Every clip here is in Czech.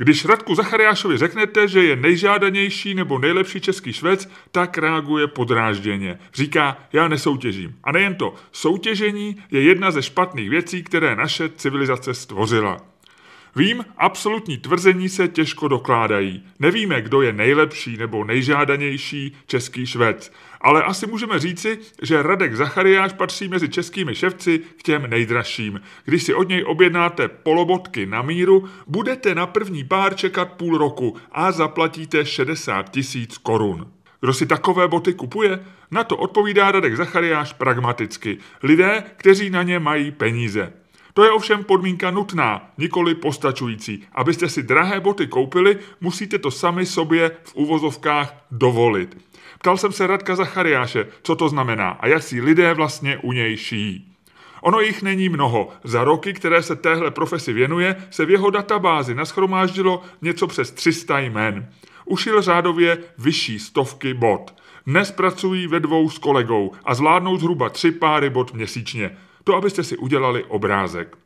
Když Radku Zachariášovi řeknete, že je nejžádanější nebo nejlepší český švec, tak reaguje podrážděně. Říká, já nesoutěžím. A nejen to, soutěžení je jedna ze špatných věcí, které naše civilizace stvořila. Vím, absolutní tvrzení se těžko dokládají. Nevíme, kdo je nejlepší nebo nejžádanější český švec. Ale asi můžeme říci, že Radek Zachariáš patří mezi českými ševci k těm nejdražším. Když si od něj objednáte polobotky na míru, budete na první pár čekat půl roku a zaplatíte 60 tisíc korun. Kdo si takové boty kupuje? Na to odpovídá Radek Zachariáš pragmaticky. Lidé, kteří na ně mají peníze. To je ovšem podmínka nutná, nikoli postačující. Abyste si drahé boty koupili, musíte to sami sobě v uvozovkách dovolit. Ptal jsem se Radka Zachariáše, co to znamená a jak si lidé vlastně u něj šijí. Ono jich není mnoho. Za roky, které se téhle profesi věnuje, se v jeho databázi naschromáždilo něco přes 300 jmen. Ušil řádově vyšší stovky bot. Dnes pracují ve dvou s kolegou a zvládnou zhruba tři páry bot měsíčně. To, abyste si udělali obrázek.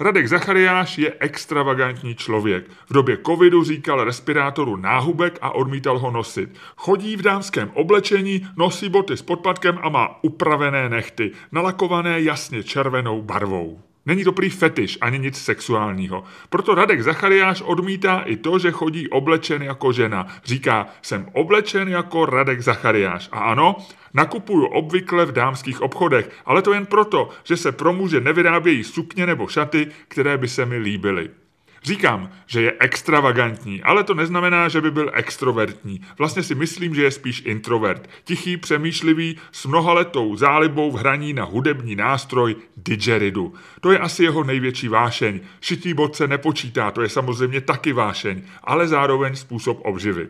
Radek Zachariáš je extravagantní člověk. V době covidu říkal respirátoru náhubek a odmítal ho nosit. Chodí v dámském oblečení, nosí boty s podpadkem a má upravené nechty, nalakované jasně červenou barvou. Není to prý fetiš ani nic sexuálního. Proto Radek Zachariáš odmítá i to, že chodí oblečen jako žena. Říká, jsem oblečen jako Radek Zachariáš. A ano, nakupuju obvykle v dámských obchodech, ale to jen proto, že se pro muže nevyrábějí sukně nebo šaty, které by se mi líbily. Říkám, že je extravagantní, ale to neznamená, že by byl extrovertní. Vlastně si myslím, že je spíš introvert. Tichý, přemýšlivý, s mnohaletou zálibou v hraní na hudební nástroj didgeridu. To je asi jeho největší vášeň. Šití bod se nepočítá, to je samozřejmě taky vášeň, ale zároveň způsob obživy.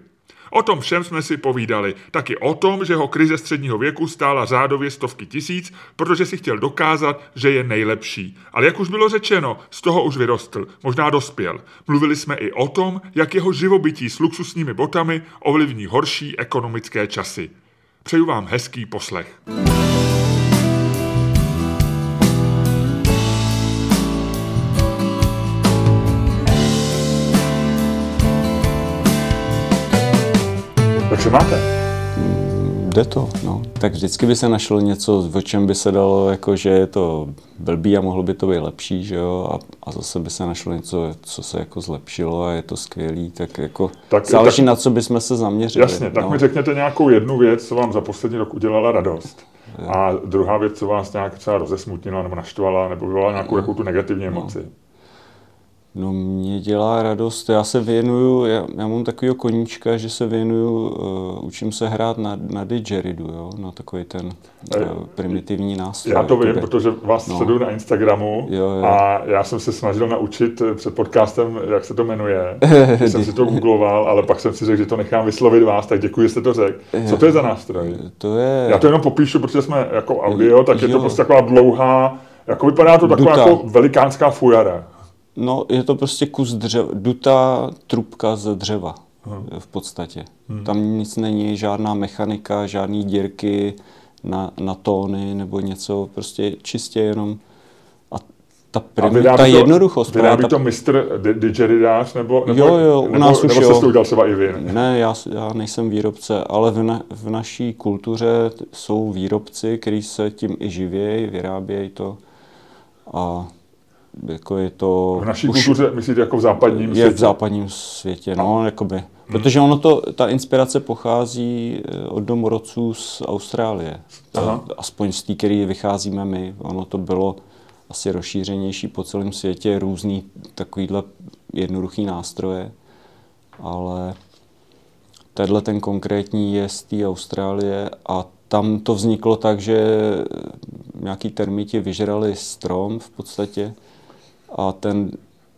O tom všem jsme si povídali. Taky o tom, že ho krize středního věku stála řádově stovky tisíc, protože si chtěl dokázat, že je nejlepší. Ale jak už bylo řečeno, z toho už vyrostl, možná dospěl. Mluvili jsme i o tom, jak jeho živobytí s luxusními botami ovlivní horší ekonomické časy. Přeju vám hezký poslech. Co máte? Jde to, no. Tak vždycky by se našlo něco, o čem by se dalo, jako že je to blbý a mohlo by to být lepší, že jo, a, a zase by se našlo něco, co se jako zlepšilo a je to skvělý, tak jako tak, záleží tak, na co bychom se zaměřili. Jasně, tak no. mi řekněte nějakou jednu věc, co vám za poslední rok udělala radost. A druhá věc, co vás nějak třeba rozesmutnila nebo naštvala, nebo vyvolala nějakou no. tu negativní no. emoci. No. No mě dělá radost, já se věnuju, já, já mám takového koníčka, že se věnuju, uh, učím se hrát na, na didgeridu, jo, na takový ten uh, primitivní nástroj. Já to vím, protože vás no. sleduju na Instagramu jo, jo. a já jsem se snažil naučit před podcastem, jak se to jmenuje. jsem si to googloval, ale pak jsem si řekl, že to nechám vyslovit vás, tak děkuji, že jste to řekl. Co to je za nástroj? To je... Já to jenom popíšu, protože jsme jako audio, tak jo. je to prostě taková dlouhá, jako vypadá to taková jako velikánská fujara. No, je to prostě kus dřeva, dutá trubka ze dřeva hmm. v podstatě. Hmm. Tam nic není, žádná mechanika, žádné dírky na, na tóny nebo něco, prostě čistě jenom a ta, první, a ta to, jednoduchost. Vyrábí ta... to mistr didgeridář nebo, nebo, jo, jo, u nás nebo, už nebo se to udělal třeba i vy? Ne, ne já, já nejsem výrobce, ale v, na, v naší kultuře jsou výrobci, kteří se tím i živějí, vyrábějí to a jako je to... V naší už kultuře, myslíte, jako v západním je světě? v západním světě, no, jakoby. Hmm. Protože ono to, ta inspirace pochází eh, od domorodců z Austrálie. Aha. Aspoň z té, který vycházíme my. Ono to bylo asi rozšířenější po celém světě, různý takovýhle jednoduchý nástroje, ale tenhle ten konkrétní je z té Austrálie a tam to vzniklo tak, že nějaký termiti vyžrali strom v podstatě a ten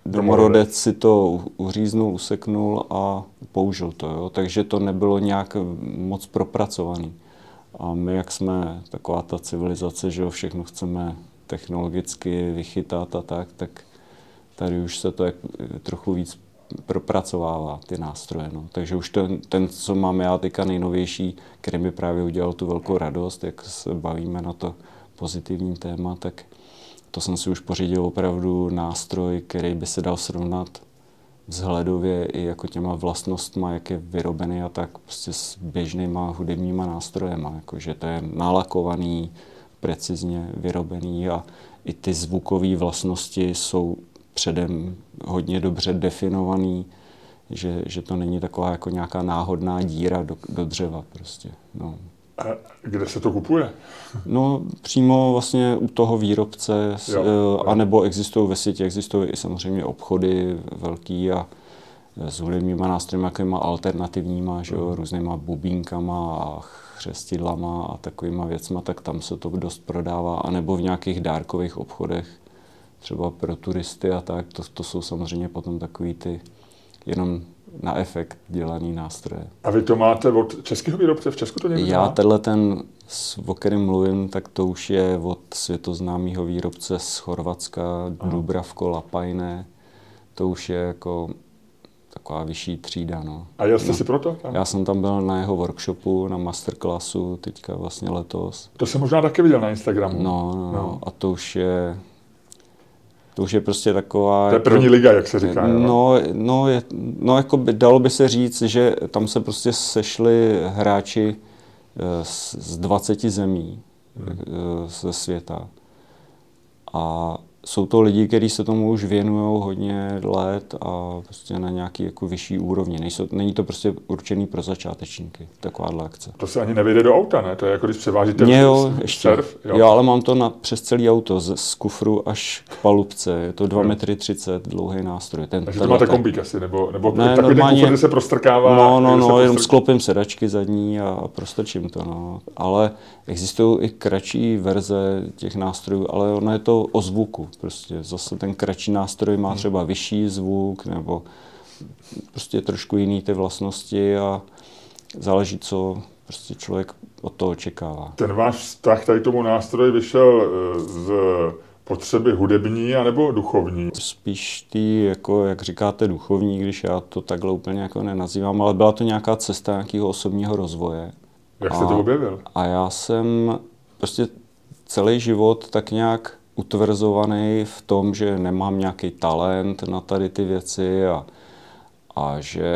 domorodec si to uříznul, useknul a použil to. Jo? Takže to nebylo nějak moc propracovaný. A my, jak jsme taková ta civilizace, že jo, všechno chceme technologicky vychytat a tak, tak tady už se to jak, trochu víc propracovává ty nástroje. No. Takže už ten, ten, co mám já teďka nejnovější, který mi právě udělal tu velkou radost, jak se bavíme na to pozitivní téma, tak to jsem si už pořídil opravdu nástroj, který by se dal srovnat vzhledově i jako těma vlastnostma, jak je vyrobený a tak prostě s běžnýma hudebníma nástrojema, jakože to je nalakovaný, precizně vyrobený a i ty zvukové vlastnosti jsou předem hodně dobře definovaný, že, že to není taková jako nějaká náhodná díra do, do dřeva prostě. No. A kde se to kupuje? No přímo vlastně u toho výrobce, jo, eh, anebo existují ve světě, existují i samozřejmě obchody velký a s hudebníma nástroji, jakýma alternativníma, že jo, různýma bubínkama a chřestidlama a takovýma věcma, tak tam se to dost prodává, anebo v nějakých dárkových obchodech, třeba pro turisty a tak, to, to jsou samozřejmě potom takový ty jenom na efekt dělaný nástroje. A vy to máte od českého výrobce? V Česku to někdo Já tenhle ten, o kterém mluvím, tak to už je od světoznámého výrobce z Chorvatska, Aha. Dubravko Lapajné. To už je jako taková vyšší třída. No. A jel jste no. si proto? Tam? Já jsem tam byl na jeho workshopu, na masterclassu, teďka vlastně letos. To jsem možná taky viděl na Instagramu. No, no, no. no. a to už je to už je prostě taková... To je první jako, liga, jak se říká. No, no, je, no jako by, dalo by se říct, že tam se prostě sešli hráči eh, z, z 20 zemí hmm. Eh, ze světa. A jsou to lidi, kteří se tomu už věnují hodně let a prostě na nějaký jako vyšší úrovni. Nejsou, není to prostě určený pro začátečníky, taková akce. To se ani nevyjde do auta, ne? To je jako když převážíte Mě jo, ještě. surf. Jo. jo. ale mám to na, přes celý auto, z, z kufru až k palubce. Je to 2 m 30 dlouhý nástroj. Ten, Takže to máte kombík asi, nebo, nebo ne, takový normálně, ten kufr, se prostrkává? No, no, no, jenom sklopím sedačky zadní a prostrčím to, no. Ale existují i kratší verze těch nástrojů, ale ono je to o zvuku Prostě zase ten kratší nástroj má hmm. třeba vyšší zvuk nebo prostě trošku jiný ty vlastnosti a záleží, co prostě člověk od toho očekává. Ten váš vztah tady tomu nástroji vyšel eh, z potřeby hudební anebo duchovní? Spíš ty, jako jak říkáte, duchovní, když já to takhle úplně jako nenazývám, ale byla to nějaká cesta nějakého osobního rozvoje. Jak jste to objevil? A já jsem prostě celý život tak nějak utvrzovaný v tom, že nemám nějaký talent na tady ty věci a, a že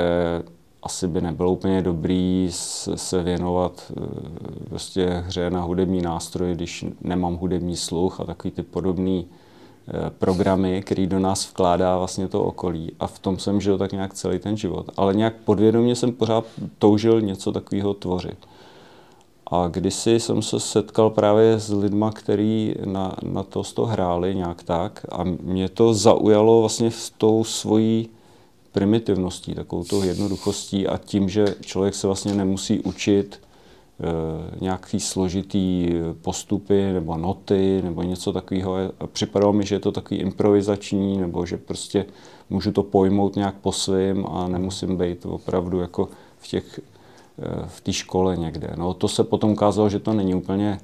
asi by nebylo úplně dobrý se věnovat e, prostě hře na hudební nástroje, když nemám hudební sluch a takový ty podobný e, programy, který do nás vkládá vlastně to okolí. A v tom jsem žil tak nějak celý ten život. Ale nějak podvědomě jsem pořád toužil něco takového tvořit. A kdysi jsem se setkal právě s lidma, kteří na, na to, to hráli nějak tak a mě to zaujalo vlastně s tou svojí primitivností, takovou tou jednoduchostí a tím, že člověk se vlastně nemusí učit e, nějaký složitý postupy nebo noty nebo něco takového. A připadalo mi, že je to takový improvizační nebo že prostě můžu to pojmout nějak po svým a nemusím být opravdu jako v těch v té škole někde. No to se potom ukázalo, že to není úplně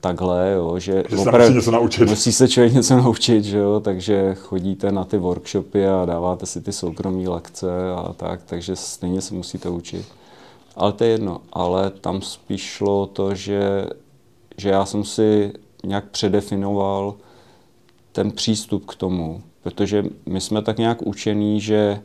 takhle, jo, že, že opravdu, musí, něco naučit. musí se člověk něco naučit, že jo, takže chodíte na ty workshopy a dáváte si ty soukromé lekce a tak, takže stejně se musíte učit. Ale to je jedno, ale tam spíš šlo to, že, že já jsem si nějak předefinoval ten přístup k tomu, protože my jsme tak nějak učení, že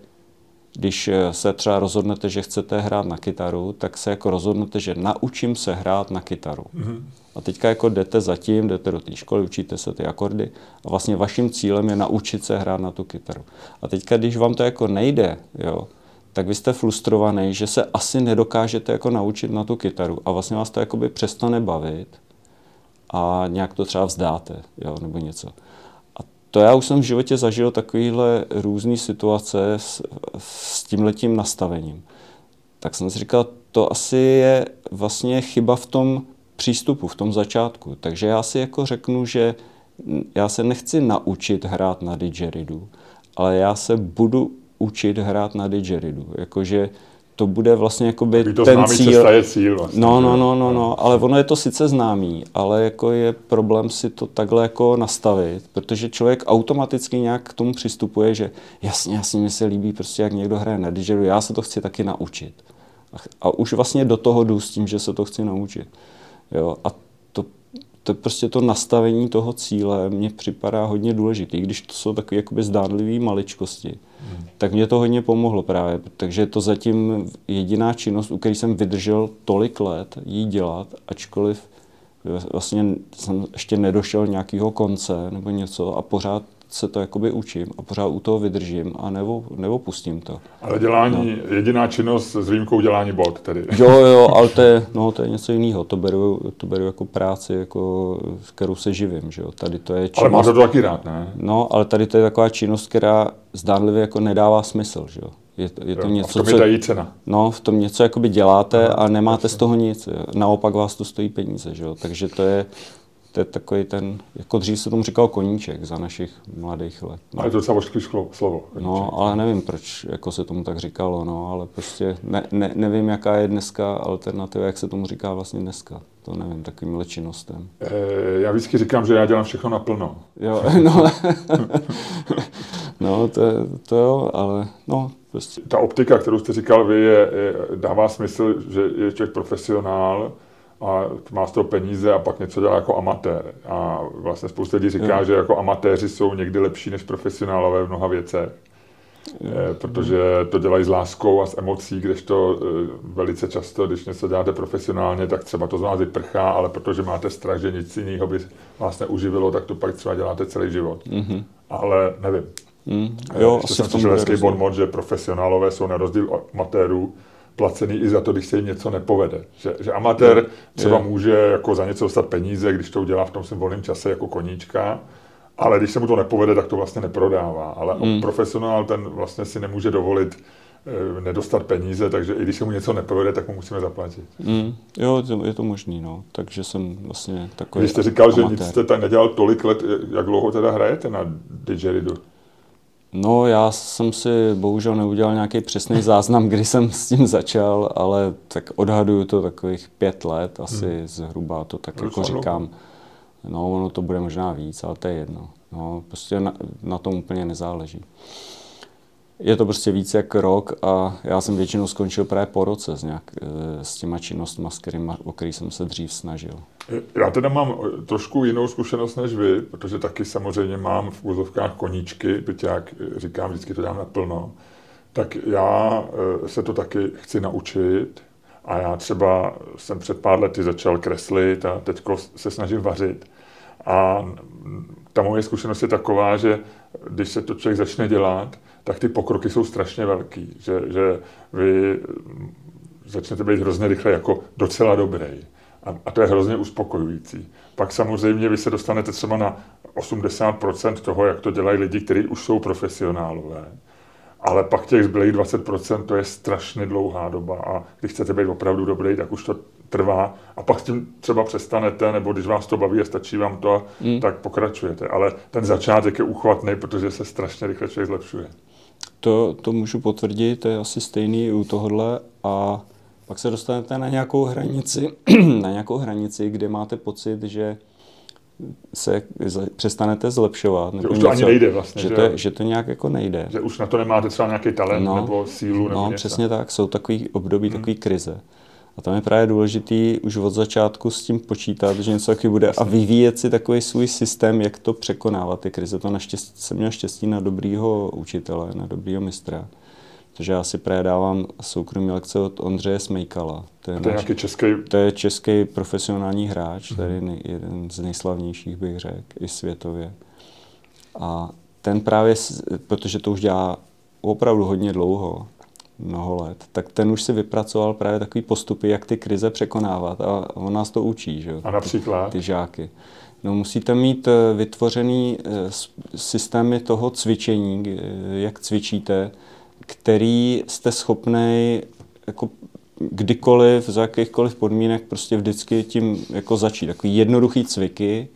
když eh, se třeba rozhodnete, že chcete hrát na kytaru, tak se jako rozhodnete, že naučím se hrát na kytaru. Mm-hmm. A teďka jako jdete zatím, jdete do té školy, učíte se ty akordy a vlastně vaším cílem je naučit se hrát na tu kytaru. A teďka, když vám to jako nejde, jo, tak vy jste frustrovaný, že se asi nedokážete jako naučit na tu kytaru a vlastně vás to jakoby přestane bavit a nějak to třeba vzdáte, jo, nebo něco to já už jsem v životě zažil takovéhle různé situace s, s tímhletím nastavením. Tak jsem si říkal, to asi je vlastně chyba v tom přístupu, v tom začátku. Takže já si jako řeknu, že já se nechci naučit hrát na didgeridu, ale já se budu učit hrát na didgeridu. Jakože to bude vlastně jakoby to ten známý cíl. Je cíl vlastně, no, no, no, no, no, ale ono je to sice známý, ale jako je problém si to takhle jako nastavit, protože člověk automaticky nějak k tomu přistupuje, že jasně, jasně mi se líbí prostě, jak někdo hraje na didgeru, já se to chci taky naučit. A, a už vlastně do toho jdu s tím, že se to chci naučit. Jo, a to, prostě to nastavení toho cíle mně připadá hodně důležitý, když to jsou takové jakoby zdánlivé maličkosti Hmm. Tak mě to hodně pomohlo právě, takže je to zatím jediná činnost, u které jsem vydržel tolik let jí dělat, ačkoliv vlastně jsem ještě nedošel nějakého konce nebo něco a pořád se to jakoby učím a pořád u toho vydržím a nebo, nebo pustím to. Ale dělání, no. jediná činnost s výjimkou dělání bod tedy. Jo, jo, ale to je, no, to je něco jiného. To beru, to beru jako práci, jako, kterou se živím. Že jo. Tady to je činnost, ale máš to taky rád, ne? No, ale tady to je taková činnost, která zdánlivě jako nedává smysl. Že jo. Je, je to jo, něco, a v tom je co, cena. No, v tom něco jakoby děláte Aha, a nemáte jasný. z toho nic. Jo. Naopak vás to stojí peníze. Že jo. Takže to je, to je takový ten, jako dřív se tomu říkal koníček za našich mladých let. No. Ale to je docela slovo. Koníček. No, ale nevím, proč jako se tomu tak říkalo, no, ale prostě ne, ne, nevím, jaká je dneska alternativa, jak se tomu říká vlastně dneska. To nevím, takovým činnostem. E, já vždycky říkám, že já dělám všechno naplno. Jo, no, no to, to jo, ale no, prostě. Ta optika, kterou jste říkal vy, je, je, dává smysl, že je člověk profesionál, a má z toho peníze a pak něco dělá jako amatér. A vlastně spousta lidí říká, jo. že jako amatéři jsou někdy lepší než profesionálové v mnoha věcech. Jo. Eh, protože to dělají s láskou a s emocí, to eh, velice často, když něco děláte profesionálně, tak třeba to z vás vyprchá, ale protože máte strach, že nic jiného by vás neuživilo, tak to pak třeba děláte celý život. Mm-hmm. Ale nevím. Mm, jo, Ještě asi jsem slyšel hezký že profesionálové jsou na rozdíl od amatérů placený i za to, když se jim něco nepovede. Že, že amatér třeba může jako za něco dostat peníze, když to udělá v tom svém volném čase jako koníčka, ale když se mu to nepovede, tak to vlastně neprodává. Ale mm. profesionál ten vlastně si nemůže dovolit e, nedostat peníze, takže i když se mu něco nepovede, tak mu musíme zaplatit. Mm. Jo, je to možný, no. Takže jsem vlastně takový Když jste říkal, amatér. že nic jste tak nedělal tolik let, jak dlouho teda hrajete na didgeridu? No, já jsem si bohužel neudělal nějaký přesný záznam, kdy jsem s tím začal, ale tak odhaduju to takových pět let, asi hmm. zhruba to tak jako říkám. No, ono to bude možná víc, ale to je jedno. No, prostě na, na tom úplně nezáleží. Je to prostě víc jak rok a já jsem většinou skončil právě po roce s, nějak, eh, s těma činnostmi, o kterých jsem se dřív snažil. Já teda mám eh, trošku jinou zkušenost než vy, protože taky samozřejmě mám v úzovkách koníčky, byť jak eh, říkám, vždycky to dám naplno. Tak já se to taky chci naučit a já třeba jsem před pár lety začal kreslit a teď se snažím vařit. A ta moje zkušenost je taková, že když se to člověk začne dělat, tak ty pokroky jsou strašně velký, že, že vy začnete být hrozně rychle jako docela dobrý. A, a to je hrozně uspokojující. Pak samozřejmě vy se dostanete třeba na 80% toho, jak to dělají lidi, kteří už jsou profesionálové. Ale pak těch zbylých 20% to je strašně dlouhá doba a když chcete být opravdu dobrý, tak už to trvá a pak s tím třeba přestanete, nebo když vás to baví a stačí vám to, mm. tak pokračujete. Ale ten začátek je uchvatný, protože se strašně rychle člověk zlepšuje. To, to můžu potvrdit, to je asi stejný u tohohle a pak se dostanete na nějakou hranici, na nějakou hranici, kde máte pocit, že se přestanete zlepšovat. Že už to něco, ani nejde vlastně. Že, že, to, že to nějak jako nejde. Že už na to nemáte třeba nějaký talent no, nebo sílu. Nebo no, něco. přesně tak. Jsou takový období, hmm. takový krize. A tam je právě důležitý už od začátku s tím počítat, že něco taky bude a vyvíjet si takový svůj systém, jak to překonávat ty krize. To naštěstí, jsem měl štěstí na dobrýho učitele, na dobrýho mistra. Takže já si právě dávám soukromý lekce od Ondřeje Smejkala. To je, to je, náš, český... to je český profesionální hráč, mm-hmm. tady nej, jeden z nejslavnějších bych řekl, i světově. A ten právě, protože to už dělá opravdu hodně dlouho, mnoho let, tak ten už si vypracoval právě takový postupy, jak ty krize překonávat a on nás to učí, že? A například? Ty, ty žáky. No, musíte mít eh, vytvořený eh, systémy toho cvičení, eh, jak cvičíte, který jste schopný jako kdykoliv, za jakýchkoliv podmínek prostě vždycky tím jako začít. Takový jednoduchý cviky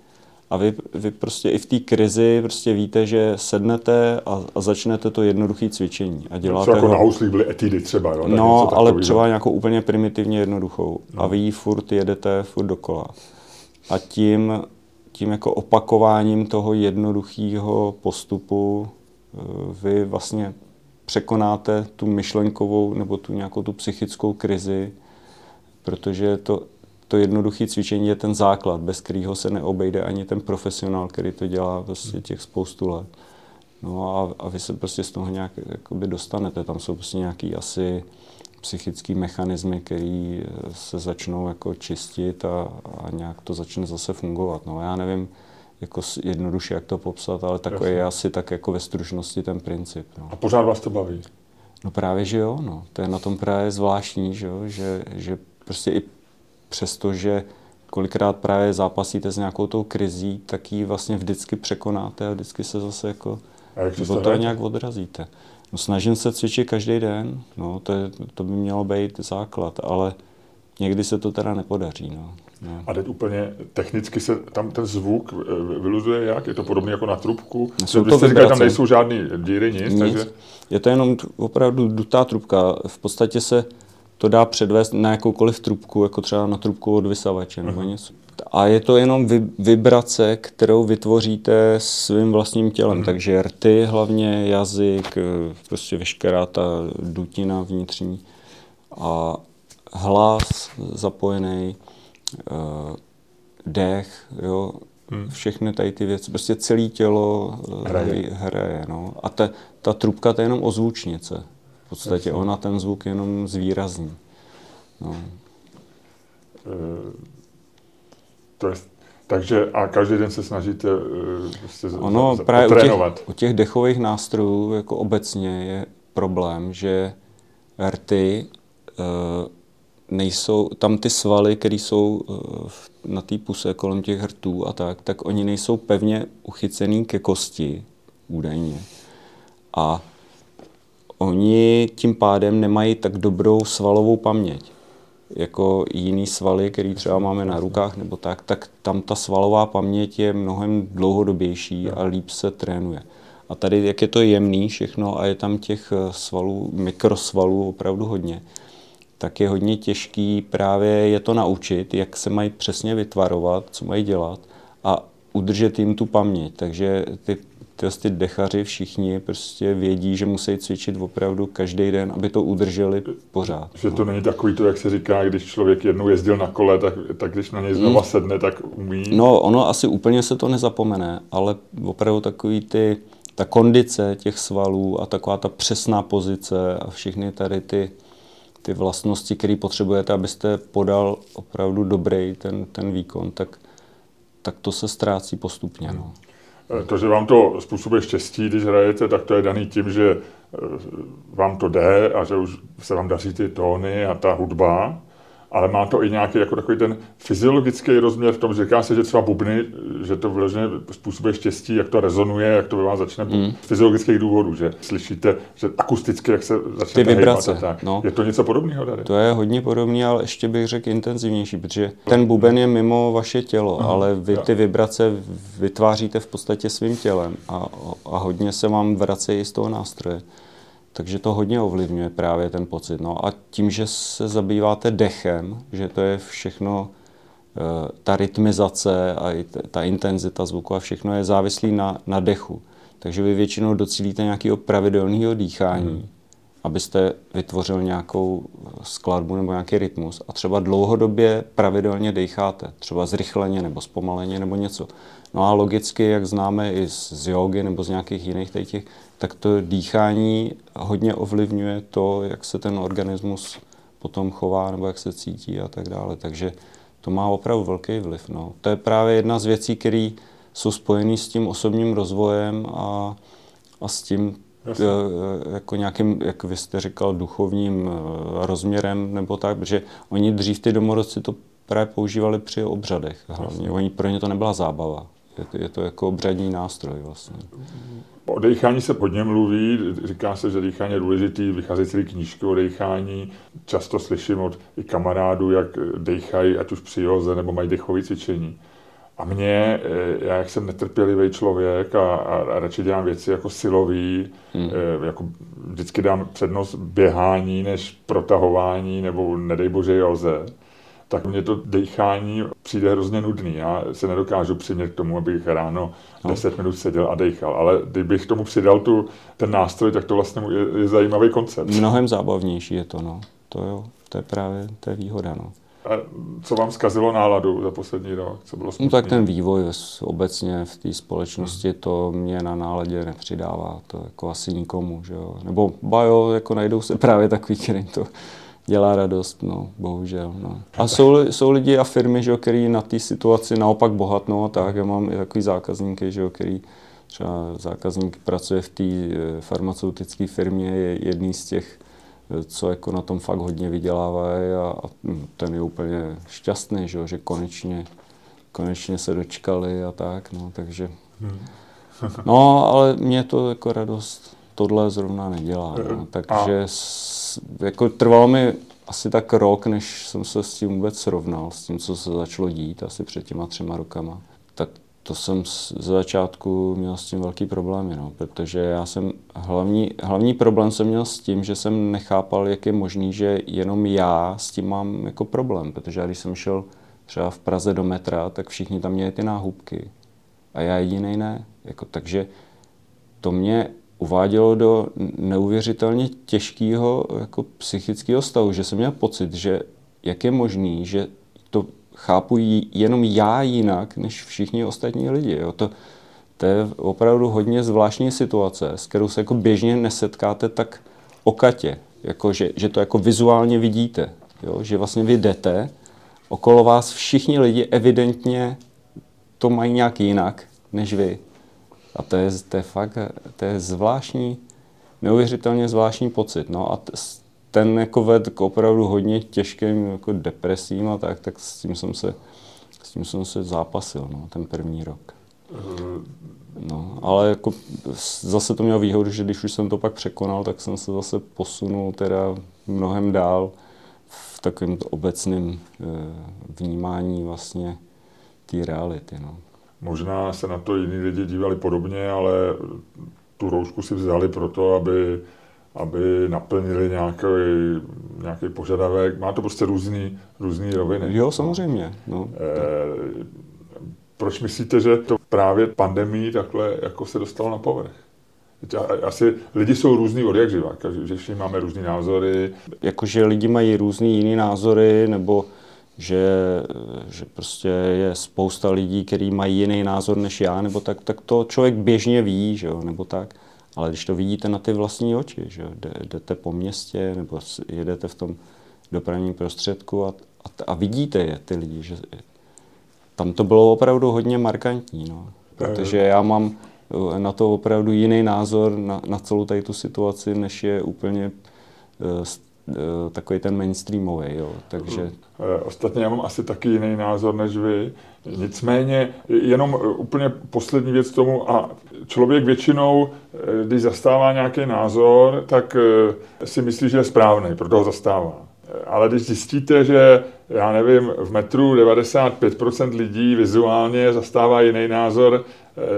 a vy, vy prostě i v té krizi prostě víte, že sednete a, a začnete to jednoduché cvičení. A děláte Co jako ho... na houslích byly etidy třeba, jo? No, ale třeba nějakou úplně primitivně jednoduchou. No. A vy ji furt jedete furt dokola. A tím, tím jako opakováním toho jednoduchého postupu eh, vy vlastně překonáte tu myšlenkovou nebo tu nějakou tu psychickou krizi, protože to, to jednoduché cvičení je ten základ, bez kterého se neobejde ani ten profesionál, který to dělá prostě těch spoustu let. No a, a vy se prostě z toho nějak jakoby dostanete. Tam jsou prostě nějaký asi psychické mechanismy, které se začnou jako čistit a, a nějak to začne zase fungovat. No já nevím, jako jednoduše, jak to popsat, ale takový je asi tak jako ve stručnosti ten princip. No. A pořád vás to baví? No právě, že jo, no. To je na tom právě zvláštní, že, jo? že, že prostě i přesto, že kolikrát právě zápasíte s nějakou tou krizí, tak ji vlastně vždycky překonáte a vždycky se zase jako to, to nějak odrazíte. No, snažím se cvičit každý den, no, to, je, to by mělo být základ, ale někdy se to teda nepodaří. No. No. A teď úplně technicky se tam ten zvuk eh, vyluzuje jak? Je to podobné jako na trubku? Jsou to říkali, tam nejsou žádné díry, nic, nic. Takže... Je to jenom opravdu dutá trubka. V podstatě se to dá předvést na jakoukoliv trubku, jako třeba na trubku od vysavače nebo uh-huh. něco. A je to jenom vibrace, kterou vytvoříte svým vlastním tělem. Uh-huh. Takže rty hlavně, jazyk, eh, prostě veškerá ta dutina vnitřní a hlas zapojený, uh, dech, jo, hmm. všechny tady ty věci, prostě celé tělo eh, hraje. hraje no. A ta, ta trubka to je jenom ozvučnice. V podstatě ona ten zvuk jenom zvýrazní. No. Uh, to je, takže a každý den se snažíte uh, prostě ono, z, právě u těch, u těch dechových nástrojů jako obecně je problém, že rty uh, nejsou, tam ty svaly, které jsou eh, na té puse kolem těch hrtů a tak, tak oni nejsou pevně uchycený ke kosti, údajně. A oni tím pádem nemají tak dobrou svalovou paměť jako jiný svaly, který třeba máme na rukách nebo tak, tak tam ta svalová paměť je mnohem dlouhodobější a líp se trénuje. A tady, jak je to jemný všechno a je tam těch eh, svalů, mikrosvalů opravdu hodně, tak je hodně těžký právě je to naučit, jak se mají přesně vytvarovat, co mají dělat a udržet jim tu paměť. Takže ty, ty, ty dechaři všichni prostě vědí, že musí cvičit opravdu každý den, aby to udrželi pořád. Že to no. není takový to, jak se říká, když člověk jednou jezdil na kole, tak, tak když na něj znova mm. sedne, tak umí. No, ono asi úplně se to nezapomene, ale opravdu takový ty, ta kondice těch svalů a taková ta přesná pozice a všechny tady ty ty vlastnosti, které potřebujete, abyste podal opravdu dobrý ten, ten výkon, tak, tak to se ztrácí postupně. No. Eh, to, že vám to způsobuje štěstí, když hrajete, tak to je daný tím, že eh, vám to jde a že už se vám daří ty tóny a ta hudba ale má to i nějaký jako takový ten fyziologický rozměr v tom, že říká se, že třeba bubny, že to vložně způsobuje štěstí, jak to rezonuje, jak to ve vás začne mm. z fyziologických důvodů, že slyšíte, že akusticky, jak se začne Ty vibrace, tak. No. Je to něco podobného tady? To je hodně podobné, ale ještě bych řekl intenzivnější, protože ten buben je mimo vaše tělo, Aha, ale vy ty vibrace vytváříte v podstatě svým tělem a, a hodně se vám vracejí z toho nástroje. Takže to hodně ovlivňuje právě ten pocit. No a tím, že se zabýváte dechem, že to je všechno, eh, ta rytmizace a i ta intenzita zvuku a všechno je závislý na, na dechu. Takže vy většinou docílíte nějakého pravidelného dýchání, hmm. abyste vytvořil nějakou skladbu nebo nějaký rytmus a třeba dlouhodobě pravidelně decháte, třeba zrychleně nebo zpomaleně nebo něco. No a logicky, jak známe i z, z jogy nebo z nějakých jiných těch, tak to dýchání hodně ovlivňuje to, jak se ten organismus potom chová nebo jak se cítí a tak dále. Takže to má opravdu velký vliv. No. To je právě jedna z věcí, které jsou spojené s tím osobním rozvojem a, a s tím Jasně. Eh, jako nějakým, jak vy jste říkal, duchovním eh, rozměrem nebo tak, protože oni dřív ty domorodci to právě používali při obřadech hlavně. Oni, pro ně to nebyla zábava. Je to, je to jako obřadní nástroj vlastně. O dechání se hodně mluví, říká se, že dýchání je důležitý, vycházejí celý knížky o dechání. Často slyším od i kamarádů, jak dechají, ať už při joze, nebo mají dechové cvičení. A mě, eh, já jak jsem netrpělivý člověk a, a, a radši dělám věci jako silový, hmm. jako vždycky dám přednost běhání než protahování nebo nedej bože joze, tak mě to dechání přijde hrozně nudný. Já se nedokážu přimět k tomu, abych ráno no. 10 minut seděl a dechal, ale kdybych tomu přidal tu, ten nástroj, tak to vlastně je, je zajímavý koncept. Mnohem zábavnější je to, no. To jo, to je právě to je výhoda, no. A co vám zkazilo náladu za poslední rok? Co bylo no, tak ten vývoj obecně v té společnosti, hmm. to mě na náladě nepřidává. To jako asi nikomu, že jo. Nebo bajo, jako najdou se právě takový, který to dělá radost, no, bohužel. No. A jsou, jsou lidi a firmy, že jo, který na té situaci naopak bohatnou a tak. Já mám i takový zákazníky, že který třeba zákazník pracuje v té eh, farmaceutické firmě, je jedný z těch co jako na tom fakt hodně vydělávají a, a ten je úplně šťastný, že, že konečně, konečně se dočkali a tak, no, takže... Hmm. no, ale mě to jako radost tohle zrovna nedělá, no, takže s, jako trvalo mi asi tak rok, než jsem se s tím vůbec srovnal, s tím, co se začalo dít asi před těma třema rokama. Tak to jsem z začátku měl s tím velký problémy, no, protože já jsem, hlavní, hlavní problém jsem měl s tím, že jsem nechápal, jak je možný, že jenom já s tím mám jako problém, protože já když jsem šel třeba v Praze do metra, tak všichni tam měli ty náhubky a já jediný ne. Jako, takže to mě uvádělo do neuvěřitelně těžkého jako psychického stavu, že jsem měl pocit, že jak je možný, že to chápu jenom já jinak, než všichni ostatní lidi. Jo. To, to je opravdu hodně zvláštní situace, s kterou se jako běžně nesetkáte tak okatě, jako že, že to jako vizuálně vidíte, jo. že vlastně vy jdete, okolo vás všichni lidi evidentně to mají nějak jinak, než vy. A to je, to je fakt, to je zvláštní, neuvěřitelně zvláštní pocit. No a t- ten jako ved k opravdu hodně těžkým jako depresím a tak, tak s tím jsem se, s tím jsem se zápasil, no, ten první rok. No, ale jako zase to mělo výhodu, že když už jsem to pak překonal, tak jsem se zase posunul teda mnohem dál v takovém obecném eh, vnímání vlastně té reality. No. Možná se na to jiní lidi dívali podobně, ale tu roušku si vzali proto, aby aby naplnili nějaký, nějaký požadavek. Má to prostě různý, různý roviny. Jo, samozřejmě. No. E, proč myslíte, že to právě pandemii takhle jako se dostalo na povrch? Asi lidi jsou různý od jak živa, že všichni máme různé názory. Jakože lidi mají různý jiný názory, nebo že, že prostě je spousta lidí, kteří mají jiný názor než já, nebo tak, tak to člověk běžně ví, že jo, nebo tak. Ale když to vidíte na ty vlastní oči, že jdete po městě nebo jedete v tom dopravním prostředku a, a, a vidíte je, ty lidi, že tam to bylo opravdu hodně markantní, no. Protože já mám eh, na to opravdu jiný názor na, na celou tady tu situaci, než je úplně Eh, takový ten mainstreamový, jo. Takže... Eh, ostatně já mám asi taky jiný názor než vy. Nicméně jenom eh, úplně poslední věc tomu a člověk většinou, když zastává nějaký názor, tak si myslí, že je správný, proto ho zastává. Ale když zjistíte, že já nevím, v metru 95% lidí vizuálně zastává jiný názor,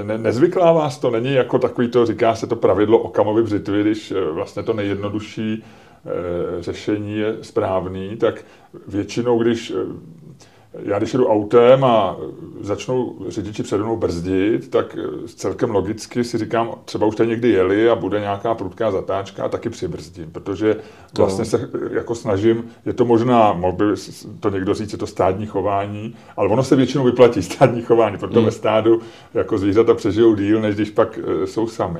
ne, nezvyklá vás to, není jako takový to, říká se to pravidlo Okamovy břitvy, když vlastně to nejjednodušší Eh, řešení je správný, tak většinou, když eh, já když jedu autem a začnou řidiči přede mnou brzdit, tak eh, celkem logicky si říkám, třeba už tady někdy jeli a bude nějaká prudká zatáčka a taky přibrzdím, protože vlastně se jako snažím, je to možná, mohl by to někdo říct, je to stádní chování, ale ono se většinou vyplatí stádní chování, proto hmm. ve stádu jako zvířata přežijou díl, než když pak jsou sami.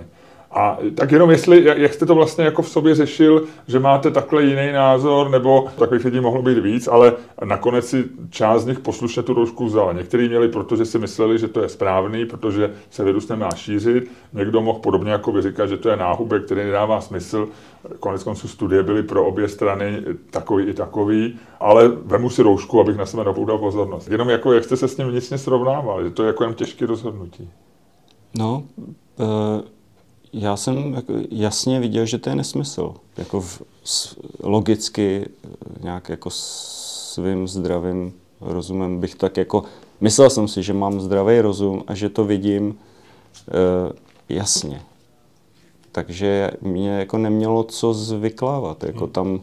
A tak jenom jestli, jak jste to vlastně jako v sobě řešil, že máte takhle jiný názor, nebo takových lidí mohlo být víc, ale nakonec si část z nich poslušně tu roušku vzala. Někteří měli, protože si mysleli, že to je správný, protože se virus nemá šířit. Někdo mohl podobně jako vy říkat, že to je náhubek, který nedává smysl. Konec konců studie byly pro obě strany takový i takový, ale vemu si roušku, abych na sebe napoudal pozornost. Jenom jako, jak jste se s ním vnitřně srovnával, že to je jako jen těžké rozhodnutí. No, uh já jsem jako jasně viděl, že to je nesmysl. Jako v, logicky, nějak jako svým zdravým rozumem bych tak jako Myslel jsem si, že mám zdravý rozum a že to vidím uh, jasně. Takže mě jako nemělo co zvyklávat. Jako hmm. tam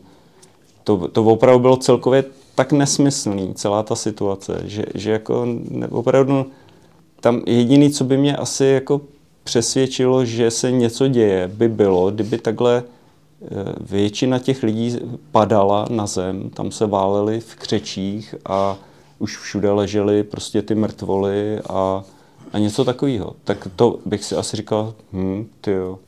to, to opravdu bylo celkově tak nesmyslný, celá ta situace, že, že jako opravdu tam jediný, co by mě asi jako přesvědčilo, že se něco děje, by bylo, kdyby takhle eh, většina těch lidí padala na zem, tam se váleli v křečích a už všude ležely prostě ty mrtvoly a, a něco takového. Tak to bych si asi říkal, hm, ty jo,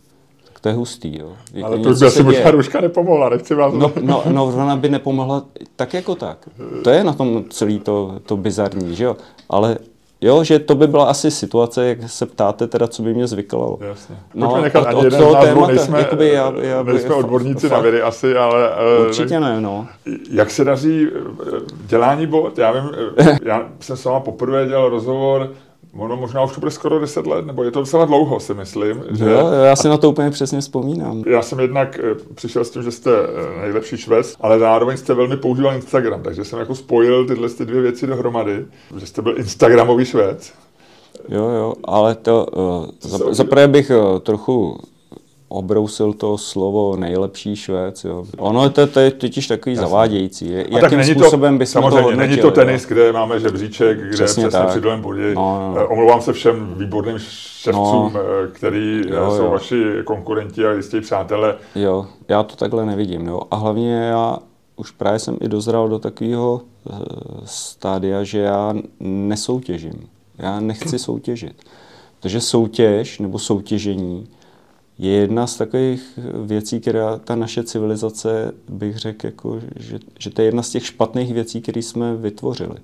to je hustý, jo. Jako Ale to by asi možná Ruška nepomohla, nechci vás... No, no, no, ona by nepomohla tak jako tak. To je na tom celý to, to bizarní, že jo. Ale Jo, že to by byla asi situace, jak se ptáte, teda, co by mě zvykalo. Jasně. No, nechat ani jeden z témata, nejsme, jakoby já, já, nejsme odborníci fakt, na vědy asi, ale... Eh, Určitě ne, no. Jak se daří eh, dělání bod? Já vím, eh, já jsem s váma poprvé dělal rozhovor Ono možná už to bude skoro 10 let, nebo je to docela dlouho, si myslím. Že... Jo, já si na to úplně přesně vzpomínám. Já jsem jednak eh, přišel s tím, že jste eh, nejlepší švec, ale zároveň jste velmi používal Instagram, takže jsem jako spojil tyhle ty dvě věci dohromady, že jste byl Instagramový švec. Jo, jo, ale to, uh, za, bych uh, trochu obrousil to slovo nejlepší Švéd. Jo. Ono to, to je totiž takový Jasně. zavádějící. Jakým tak není způsobem by to hodnotili, Není to tenis, jo. kde máme žebříček, kde přesně, přesně při bodě. No, no. Omlouvám se všem výborným ševcům, no. který jo, jsou jo. vaši konkurenti a jistí přátelé. Jo, já to takhle nevidím. Jo. A hlavně já už právě jsem i dozral do takového stádia, že já nesoutěžím. Já nechci soutěžit. Takže soutěž nebo soutěžení je jedna z takových věcí, která ta naše civilizace, bych řekl, jako, že, že to je jedna z těch špatných věcí, které jsme vytvořili.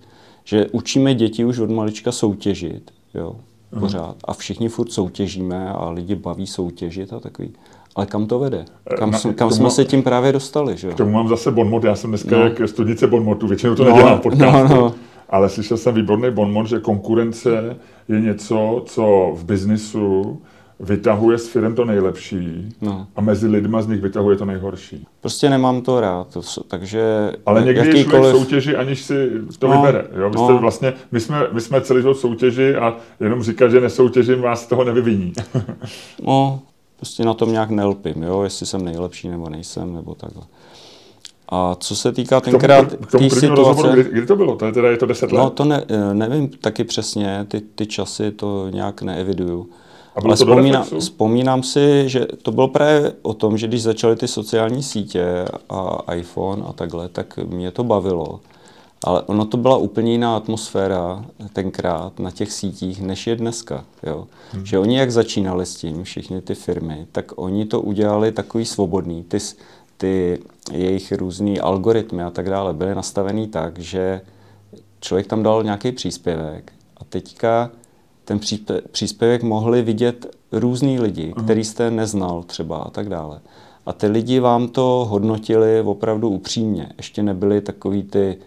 Že učíme děti už od malička soutěžit, jo, pořád. A všichni furt soutěžíme a lidi baví soutěžit a takový. Ale kam to vede? Kam, Na, jsme, kam tomu, jsme se tím právě dostali? Že? K tomu mám zase bonmot. Já jsem dneska no. jak studnice bonmotu. Většinou to no, nedělám podcastu. No, no. Ale slyšel jsem výborný bonmot, že konkurence je něco, co v biznisu vytahuje s firm to nejlepší no. a mezi lidma z nich vytahuje to nejhorší. Prostě nemám to rád, takže Ale někdy jakýkoliv... je soutěži, aniž si to no, vybere. Jo? Vy jste no. vlastně, my, jsme, my jsme celý život soutěži a jenom říkat, že nesoutěžím, vás z toho nevyviní. no, prostě na tom nějak nelpím, jo? jestli jsem nejlepší nebo nejsem, nebo takhle. A co se týká tenkrát té situace... Rozhovoru, kdy, kdy, to bylo? To je teda je to 10 no, let? No to ne, nevím taky přesně, ty, ty časy to nějak neeviduju. A bylo Ale to vzpomínám, vzpomínám si, že to bylo právě o tom, že když začaly ty sociální sítě a iPhone a takhle, tak mě to bavilo. Ale ono to byla úplně jiná atmosféra tenkrát na těch sítích, než je dneska. Jo. Hmm. Že oni jak začínali s tím, všichni ty firmy, tak oni to udělali takový svobodný. Ty, ty jejich různý algoritmy a tak dále byly nastavený tak, že člověk tam dal nějaký příspěvek a teďka ten příspěvek mohli vidět různý lidi, uh-huh. který jste neznal třeba a tak dále. A ty lidi vám to hodnotili opravdu upřímně. Ještě nebyly takový ty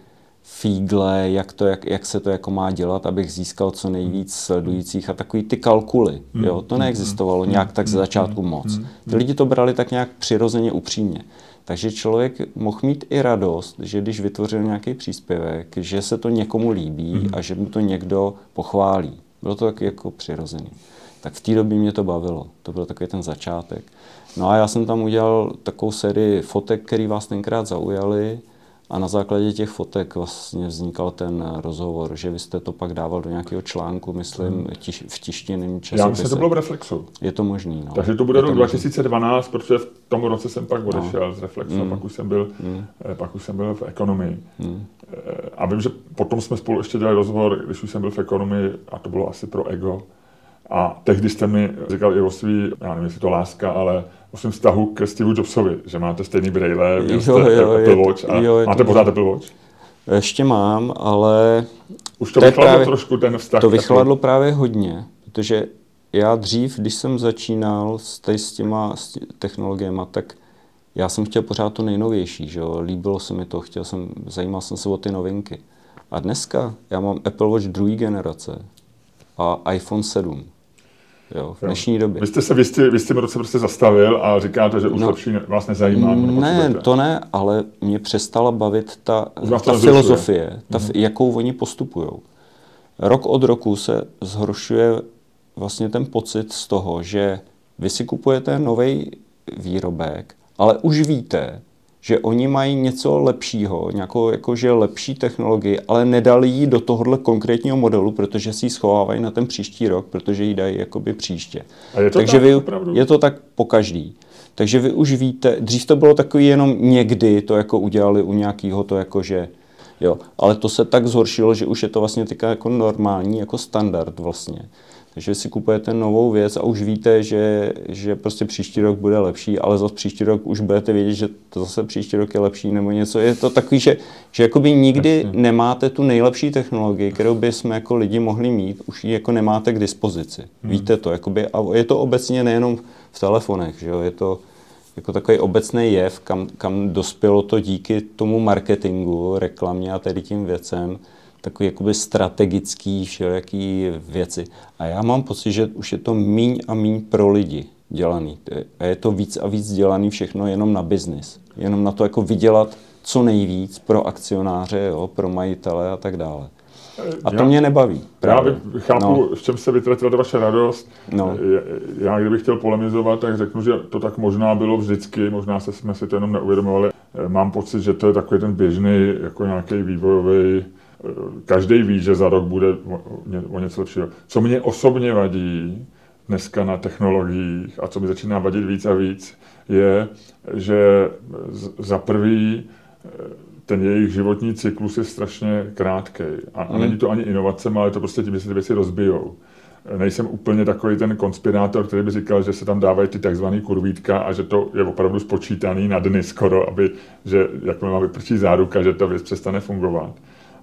fígle, jak, to, jak, jak se to jako má dělat, abych získal co nejvíc sledujících a takový ty kalkuly. Uh-huh. Jo, to neexistovalo nějak tak ze začátku moc. Ty lidi to brali tak nějak přirozeně upřímně. Takže člověk mohl mít i radost, že když vytvořil nějaký příspěvek, že se to někomu líbí a že mu to někdo pochválí. Bylo to taky jako přirozený. Tak v té době mě to bavilo. To byl takový ten začátek. No a já jsem tam udělal takovou sérii fotek, které vás tenkrát zaujaly a na základě těch fotek vlastně vznikal ten rozhovor, že vy jste to pak dával do nějakého článku, myslím, hmm. tiš, v tištěném časopise. Já myslím, že to bylo v Reflexu. Je to možný, no. Takže to bude rok 2012, protože v tom roce jsem pak odešel no. z Reflexu hmm. a pak už jsem byl, hmm. pak už jsem byl v ekonomii. Hmm. A vím, že potom jsme spolu ještě dělali rozhovor, když už jsem byl v ekonomii a to bylo asi pro ego. A tehdy jste mi říkal i o svý, já nevím, jestli to láska, ale o svém vztahu ke Steve Jobsovi, že máte stejný brejle, jo, jste jo, Apple Watch a jo, máte pořád Apple Watch? Ještě mám, ale... Už to vychladlo právě, trošku ten vztah? To vychladlo právě hodně, protože já dřív, když jsem začínal s, s těma technologiemi, tak já jsem chtěl pořád to nejnovější, že jo? líbilo se mi to, chtěl jsem, zajímal jsem se o ty novinky. A dneska já mám Apple Watch druhé generace a iPhone 7. Jo, v dnešní době. Vy jste se v jistém roce prostě zastavil a říkáte, že už no, lepší vás nezajímá. Ne, to ne, ale mě přestala bavit ta, ta filozofie, ta, mm. jakou oni postupují. rok od roku se zhoršuje vlastně ten pocit z toho, že vy si kupujete nový výrobek, ale už víte, že oni mají něco lepšího, nějakou jakože lepší technologii, ale nedali ji do tohohle konkrétního modelu, protože si ji schovávají na ten příští rok, protože ji dají jakoby příště. A je to Takže tak, vy, opravdu? je to tak po každý. Takže vy už víte, dřív to bylo takový jenom někdy, to jako udělali u nějakého to jakože, jo, ale to se tak zhoršilo, že už je to vlastně teďka jako normální, jako standard vlastně. Takže si kupujete novou věc a už víte, že, že prostě příští rok bude lepší, ale zase příští rok už budete vědět, že to zase příští rok je lepší nebo něco. Je to takový, že, že jakoby nikdy Jasně. nemáte tu nejlepší technologii, kterou by jsme jako lidi mohli mít, už ji jako nemáte k dispozici. Hmm. Víte to, jakoby, a je to obecně nejenom v telefonech, že jo? je to jako takový obecný jev, kam, kam dospělo to díky tomu marketingu, reklamě a tady tím věcem, takový jakoby strategický všelijaký věci. A já mám pocit, že už je to míň a míň pro lidi dělaný. A je to víc a víc dělaný všechno jenom na biznis. Jenom na to jako vydělat co nejvíc pro akcionáře, jo, pro majitele a tak dále. A to Já- mě nebaví. Já Právě. vy- chápu, No. v čem se vytratila ta vaše radost. No. Já, Já kdybych chtěl polemizovat, tak řeknu, že to tak možná bylo vždycky, možná se jsme si to jenom neuvědomovali. Mám pocit, že to je takový ten běžný, jako nějaký vývojový, každý ví, že za rok bude o, o ně- o něco lepšího. Co mě osobně vadí dneska na technologiích a co mi začíná vadit víc a víc, je, že za prvý eh, ten jejich životní cyklus je strašně krátký. A, a není to ani inovace, ale to prostě tím, že se ty věci rozbijou. Nejsem úplně takový ten konspirátor, který by říkal, že se tam dávají ty takzvané kurvítka a že to je opravdu spočítaný na dny skoro, aby, že jakmile má vyprčí záruka, že ta věc přestane fungovat.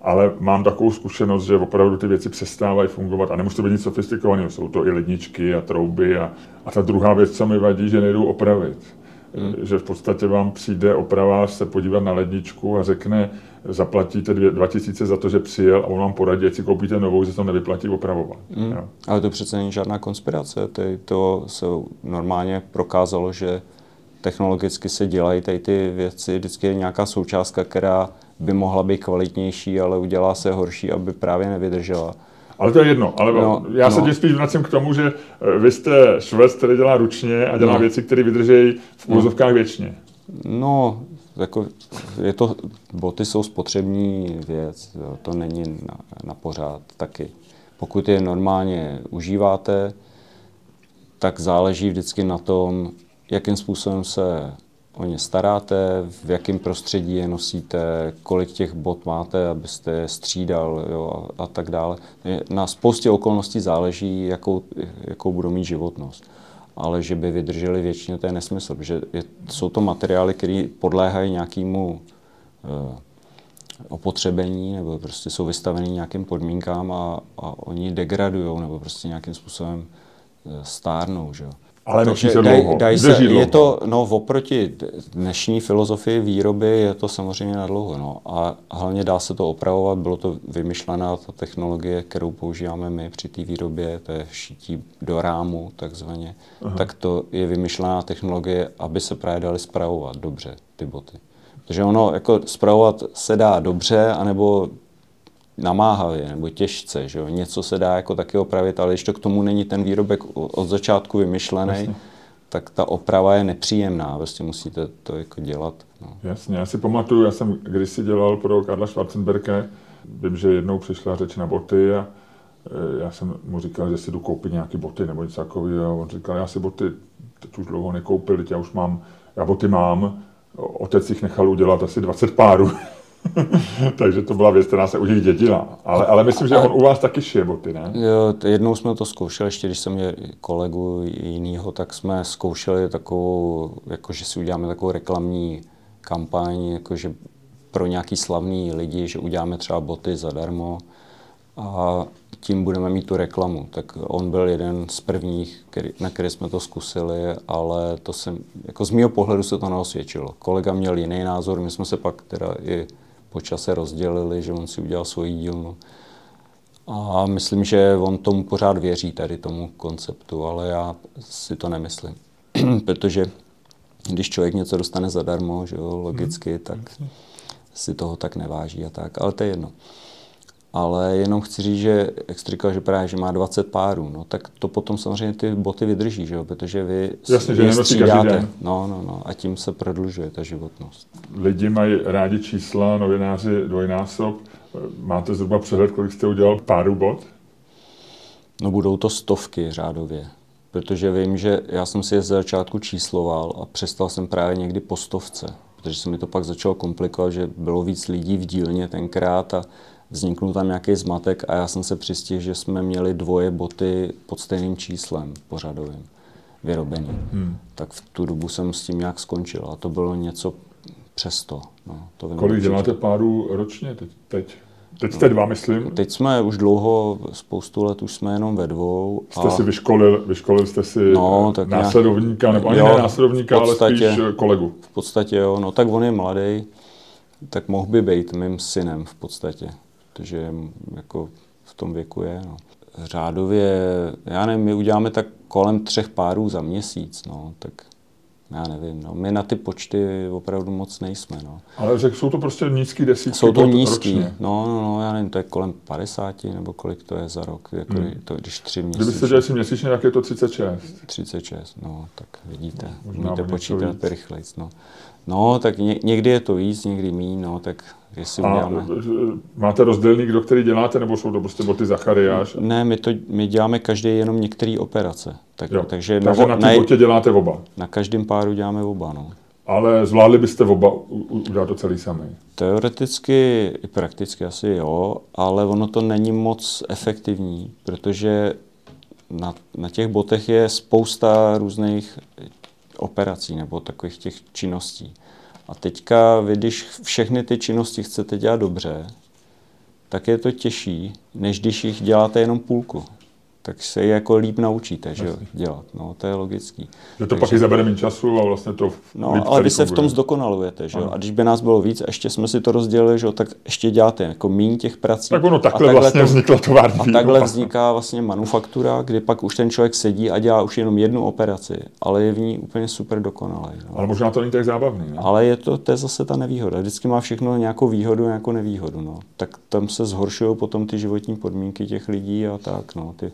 Ale mám takovou zkušenost, že opravdu ty věci přestávají fungovat a nemusí to být nic sofistikovaného. Jsou to i ledničky a trouby a, a ta druhá věc, co mi vadí, že nejdou opravit. Hmm. Že v podstatě vám přijde opravář se podívat na ledničku a řekne, zaplatíte dvě, 2000 za to, že přijel a on vám poradí, si koupíte novou, že se to nevyplatí opravovat. Hmm. Jo. Ale to přece není žádná konspirace. Ty, to se normálně prokázalo, že technologicky se dělají tady ty věci. Vždycky je nějaká součástka, která by mohla být kvalitnější, ale udělá se horší, aby právě nevydržela. Ale to je jedno. Ale No, no, já se no. tím spíš vracím k tomu, že eh, vy jste švec, který dělá ručně a dělá No. věci, které vydržejí v úzovkách věčně. No, jako je to, boty jsou spotřební věc, jo, to není na, na pořád taky. Pokud je normálně užíváte, tak záleží vždycky na tom, jakým způsobem se o ně staráte, v jakém prostředí je nosíte, kolik těch bot máte, abyste je střídal jo, a, a tak dále. Na spoustě okolností záleží, jakou, jakou budou mít životnost. Ale že by vydrželi věčně, to je nesmysl, protože je, jsou to materiály, které podléhají nějakému eh, opotřebení nebo prostě jsou vystaveny nějakým podmínkám a, a oni degradují nebo prostě nějakým způsobem eh, stárnou. Že? jo. Ale Takže se daj, dlouho, daj se, vydrží je dlouho. to, no oproti dnešní filozofii výroby je to samozřejmě na dlouho. No. A hlavně dá se to opravovat, bylo to vymyšlená ta technologie, kterou používáme my při té výrobě, to je šití do rámu takzvaně, Aha. tak to je vymyšlená technologie, aby se právě daly spravovat dobře ty boty. Takže ono jako spravovat se dá dobře, anebo namáhavě nebo těžce, že jo? něco se dá jako taky opravit, ale když to k tomu není ten výrobek od začátku vymyšlený, Jasně. tak ta oprava je nepříjemná, prostě musíte to jako dělat. No. Jasně, já si pamatuju, já jsem kdysi dělal pro Karla Schwarzenberga, vím, že jednou přišla řeč na boty a e, já jsem mu říkal, že si jdu koupit nějaké boty nebo něco takového a on říkal, já si boty teď už dlouho nekoupil, teď já už mám, já boty mám, otec jich nechal udělat asi 20 párů. Takže to byla věc, která se u nich dědila. Ale, ale myslím, že on u vás taky šije boty, ne? Jo, jednou jsme to zkoušeli, ještě když jsem měl kolegu jinýho, tak jsme zkoušeli takovou, jako že si uděláme takovou reklamní kampaň, jakože pro nějaký slavný lidi, že uděláme třeba boty zadarmo a tím budeme mít tu reklamu. Tak on byl jeden z prvních, který, na který jsme to zkusili, ale to se, jako z mého pohledu se to neosvědčilo. Kolega měl jiný názor, my jsme se pak teda i po čase rozdělili, že on si udělal svoji dílnu. A myslím, že on tomu pořád věří, tady tomu konceptu, ale já si to nemyslím. Protože když člověk něco dostane zadarmo, že jo, logicky, tak si toho tak neváží a tak, ale to je jedno. Ale jenom chci říct, že jak jsi říkal, že právě, že má 20 párů, no, tak to potom samozřejmě ty boty vydrží, že jo? protože vy Jasně, že střídáte. No, no, no, a tím se prodlužuje ta životnost. Lidi mají rádi čísla, novináři dvojnásob. Máte zhruba přehled, kolik jste udělal párů bot? No budou to stovky řádově, protože vím, že já jsem si je z začátku čísloval a přestal jsem právě někdy po stovce, protože se mi to pak začalo komplikovat, že bylo víc lidí v dílně tenkrát a vzniknul tam nějaký zmatek a já jsem se přistihl, že jsme měli dvoje boty pod stejným číslem pořadovým vyrobený. Hmm. Tak v tu dobu jsem s tím nějak skončil a to bylo něco přes to. No, to Kolik děláte párů ročně teď? teď? Teď jste dva, myslím. Teď jsme už dlouho, spoustu let už jsme jenom ve dvou. Jste a... si vyškolil, vyškolil jste si no, tak následovníka, nebo ani jo, ne následovníka, podstatě, ale spíš kolegu. V podstatě jo, no tak on je mladý, tak mohl by být mým synem v podstatě protože jako v tom věku je. No. Řádově, já nevím, my uděláme tak kolem třech párů za měsíc, no, tak já nevím, no. my na ty počty opravdu moc nejsme. No. Ale řek, jsou to prostě nízký desítky Jsou to nízký, no, no, no, já nevím, to je kolem 50 nebo kolik to je za rok, jako hmm. to, když tři měsíce. Kdybyste dělali si měsíčně, jak je to 36? 36, no, tak vidíte, no, umíte počítat rychleji. No. no, tak ně, někdy je to víc, někdy méně, no, tak jestli a uděláme. máte rozdělený, kdo který děláte, nebo jsou to prostě boty Zachariáš? Ne, my, to, my děláme každý jenom některé operace. Tak, jo. takže, takže na, na té botě děláte oba? Na každém páru děláme oba, no. Ale zvládli byste oba udělat to celý sami? Teoreticky i prakticky asi jo, ale ono to není moc efektivní, protože na, na těch botech je spousta různých operací nebo takových těch činností. A teďka vy, když všechny ty činnosti chcete dělat dobře, tak je to těžší, než když jich děláte jenom půlku tak se jako líp naučíte, že jo, dělat. No, to je logický. Že to Takže, pak i zabere méně času a vlastně to No, líp ale vy se v tom zdokonalujete, že jo. A když by nás bylo víc, ještě jsme si to rozdělili, že jo, tak ještě děláte jako míň těch prací. Tak ono takhle, takhle vlastně to, vzniklo tovární. A takhle vzniká vlastně manufaktura, kdy pak už ten člověk sedí a dělá už jenom jednu operaci, ale je v ní úplně super dokonalý. No. Ale možná to není tak zábavný. Ne? Ale je to, to je zase ta nevýhoda. Vždycky má všechno nějakou výhodu a nějakou nevýhodu. No. Tak tam se zhoršují potom ty životní podmínky těch lidí a tak. No. Ty,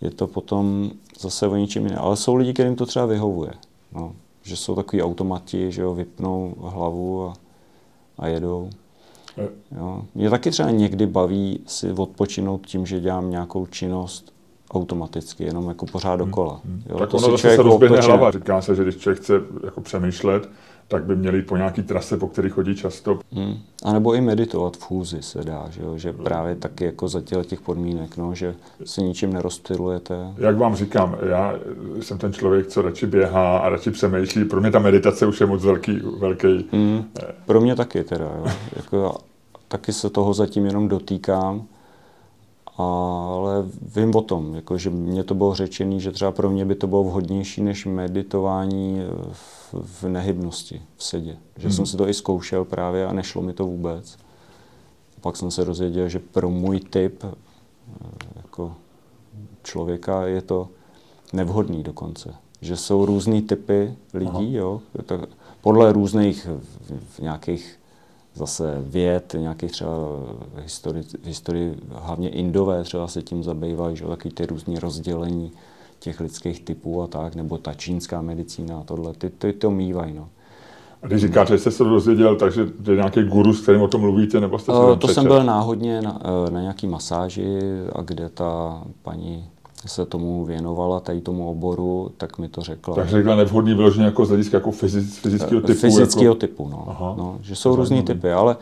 je to potom zase o ničem jiném. Ale jsou lidi, kterým to třeba vyhovuje. No, že jsou takový automati, že jo, vypnou hlavu a, a jedou. Jo. Mě taky třeba někdy baví si odpočinout tím, že dělám nějakou činnost automaticky, jenom jako pořád hmm, dokola. Hmm. Jo, tak to ono zase se rozběhne hlava. Říká se, že když člověk chce jako přemýšlet, tak by měli po nějaký trase, po který chodí často. Hmm. A nebo i meditovat v chůzi se dá, že, jo? že právě taky jako za těch podmínek, no, že se ničím nerozptilujete. Jak vám říkám, já jsem ten člověk, co radši běhá a radši přemýšlí. Pro mě ta meditace už je moc velký. velký hmm. Pro mě taky teda. Jo. jako, taky se toho zatím jenom dotýkám ale vím o tom, jako, že mě to bylo řečený, že třeba pro mě by to bylo vhodnější než meditování v, v nehybnosti, v sedě. Že hmm. jsem si to i zkoušel právě a nešlo mi to vůbec. Pak jsem se dozvěděl, že pro můj typ eh, jako člověka je to nevhodný dokonce. Že jsou různý typy lidí, jo, tak podle různých v, v nějakých zase věd, nějaký třeba historii, historii, hlavně Indové třeba se tím zabývají, že taky ty různé rozdělení těch lidských typů a tak, nebo ta čínská medicína a tohle, ty, ty to mývají, no. A když říkáte, že jste se to dozvěděl, takže je nějaký guru, s kterým o tom mluvíte, nebo jste se uh, To jsem byl náhodně na, eh, na nějaký masáži, a kde ta paní se tomu věnovala, tady tomu oboru, tak mi to řekla. Takže řekla nevhodný vyloženě jako z hlediska jako fyzic, fyzického typu? Fyzického jako... typu, no. Aha. no. Že jsou různý typy, ale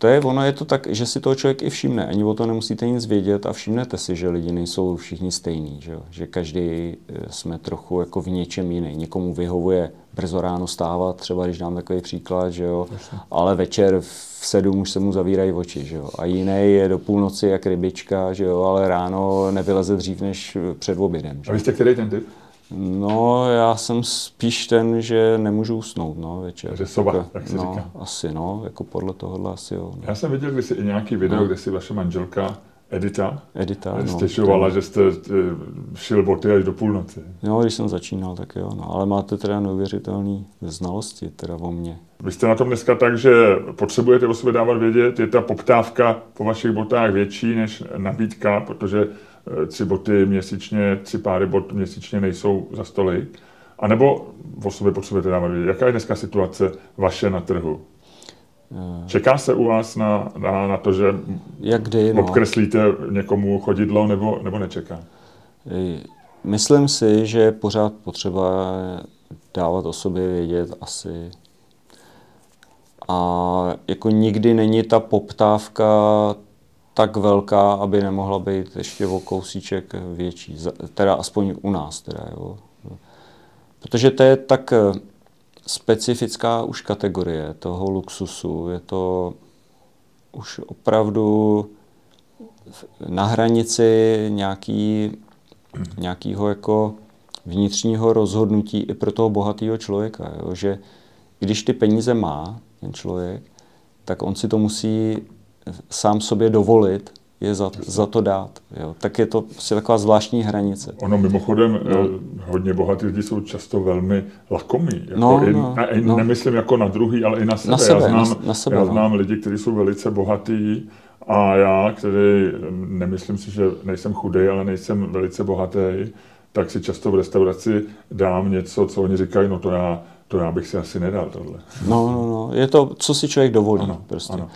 to je, ono je to tak, že si toho člověk i všimne. Ani o to nemusíte nic vědět a všimnete si, že lidi nejsou všichni stejní, že, že každý eh, jsme trochu jako v něčem jiný. Někomu vyhovuje brzo ráno stávat, třeba když dám takový příklad, že jo, ale večer v sedm už se mu zavírají oči, že jo. A jiný je do půlnoci jak rybička, že jo, ale ráno nevyleze dřív než před obědem. Že? A vy jste který ten typ? No, já jsem spíš ten, že nemůžu usnout, no, večer. Že soba, jako, jak se no, říká. Asi, no, jako podle tohohle asi jo. No. Já jsem viděl kdysi i nějaký video, no. kde si vaše manželka Edita? Edita, no. Stěžovala, že jste eh, šil boty až do půlnoci. No, když jsem začínal, tak jo, no. ale máte teda neuvěřitelné znalosti teda o mně. Vy jste na tom dneska tak, že potřebujete o sobě dávat vědět, je ta poptávka po vašich botách větší než nabídka, protože tři boty měsíčně, tři páry bot měsíčně nejsou za stoly. A nebo o sobě potřebujete dávat vědět, jaká je dneska situace vaše na trhu? Eh. Čeká se u vás na, na, na to, že Jak kdy, no. obkreslíte někomu chodidlo, nebo, nebo nečeká? Myslím si, že je pořád potřeba dávat o sobě vědět asi. A jako nikdy není ta poptávka tak velká, aby nemohla být ještě o kousíček větší. Teda aspoň u nás. Teda, jo. Protože to je tak specifická už kategorie toho luxusu. Je to už opravdu na hranici nějaký, nějakého jako vnitřního rozhodnutí i pro toho bohatého člověka. Jo? Že když ty peníze má ten člověk, tak on si to musí sám sobě dovolit je za, za to dát. Jo. Tak je to prostě taková zvláštní hranice. Ono mimochodem, no. Eh, hodně bohatí lidi jsou často velmi lakomí. Jako no, i, no, a, no. Nemyslím jako na druhý, ale i na sebe. Na sebe já znám, na, na sebe, já no. znám no. lidi, kteří jsou velice bohatí a já, který nemyslím si, že nejsem chudý, ale nejsem velice bohatý, tak si často v restauraci dám něco, co oni říkají, no to já, to já bych si asi nedal tohle. No, no, no. Je to, co si člověk dovolí. Ano, prostě. Ano.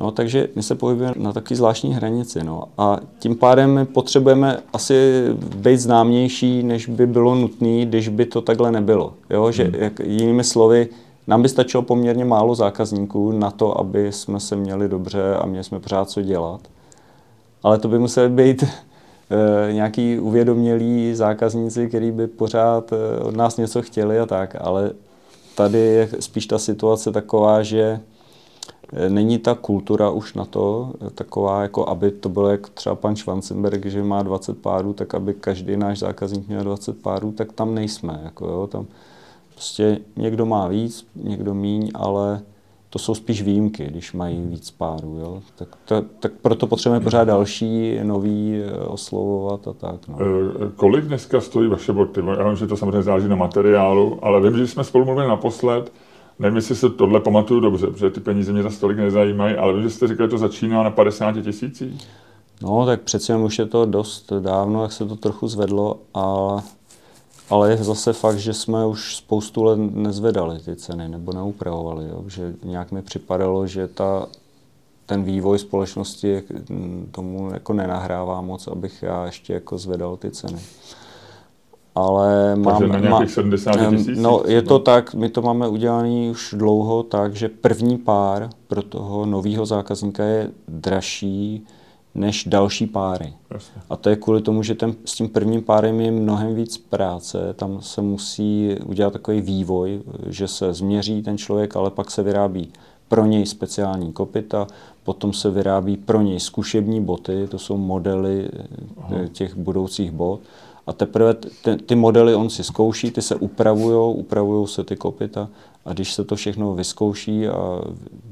No, takže my se pohybujeme na takové zvláštní hranici. No. A tím pádem my potřebujeme asi být známější, než by bylo nutné, když by to takhle nebylo. Jo? Že, hmm. jak, jinými slovy, nám by stačilo poměrně málo zákazníků na to, aby jsme se měli dobře a měli jsme pořád co dělat. Ale to by museli být e, nějaký uvědomělí zákazníci, kteří by pořád e, od nás něco chtěli a tak. Ale tady je spíš ta situace taková, že Není ta kultura už na to taková, jako aby to bylo jak třeba pan Schwanzenberg, že má 20 párů, tak aby každý náš zákazník měl 20 párů, tak tam nejsme. Jako jo, tam prostě někdo má víc, někdo míň, ale to jsou spíš výjimky, když mají víc párů. Jo? Tak, to, tak proto potřebujeme pořád další, nový eh, oslovovat a tak. No. Eh, kolik dneska stojí vaše boty? Já vím, že to samozřejmě záleží na materiálu, ale vím, že jsme spolu mluvili naposled, Nevím, jestli se tohle pamatuju dobře, protože ty peníze mě za stolik nezajímají, ale že jste říkali, že to začíná na 50 tisících. No, tak přeci jen už je to dost dávno, jak se to trochu zvedlo, ale, ale je zase fakt, že jsme už spoustu let nezvedali ty ceny nebo neupravovali. Jo? Že nějak mi připadalo, že ta, ten vývoj společnosti tomu jako nenahrává moc, abych já ještě jako zvedal ty ceny ale mám... na nějakých 70 tisíc? No, je to tak, my to máme udělané už dlouho tak, že první pár pro toho nového zákazníka je dražší než další páry. Jasně. A to je kvůli tomu, že ten, s tím prvním párem je mnohem víc práce, tam se musí udělat takový vývoj, že se změří ten člověk, ale pak se vyrábí pro něj speciální kopita, potom se vyrábí pro něj zkušební boty, to jsou modely Aha. těch budoucích bot a teprve ty, ty modely on si zkouší, ty se upravují, upravují se ty kopita a když se to všechno vyzkouší a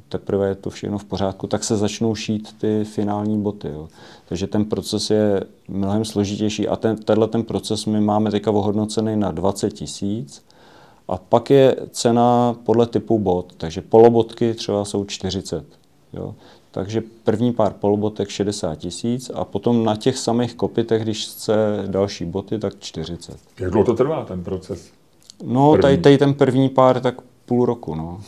teprve je to všechno v pořádku, tak se začnou šít ty finální boty. Jo. Takže ten proces je mnohem složitější a ten, tenhle ten proces my máme teďka ohodnocený na 20 tisíc a pak je cena podle typu bot, takže polobotky třeba jsou 40. Jo. Takže první pár polobotek 60 tisíc a potom na těch samých kopitech, když chce další boty, tak 40. Jak dlouho to trvá, ten proces? No, tady, tady ten první pár, tak půl roku. No.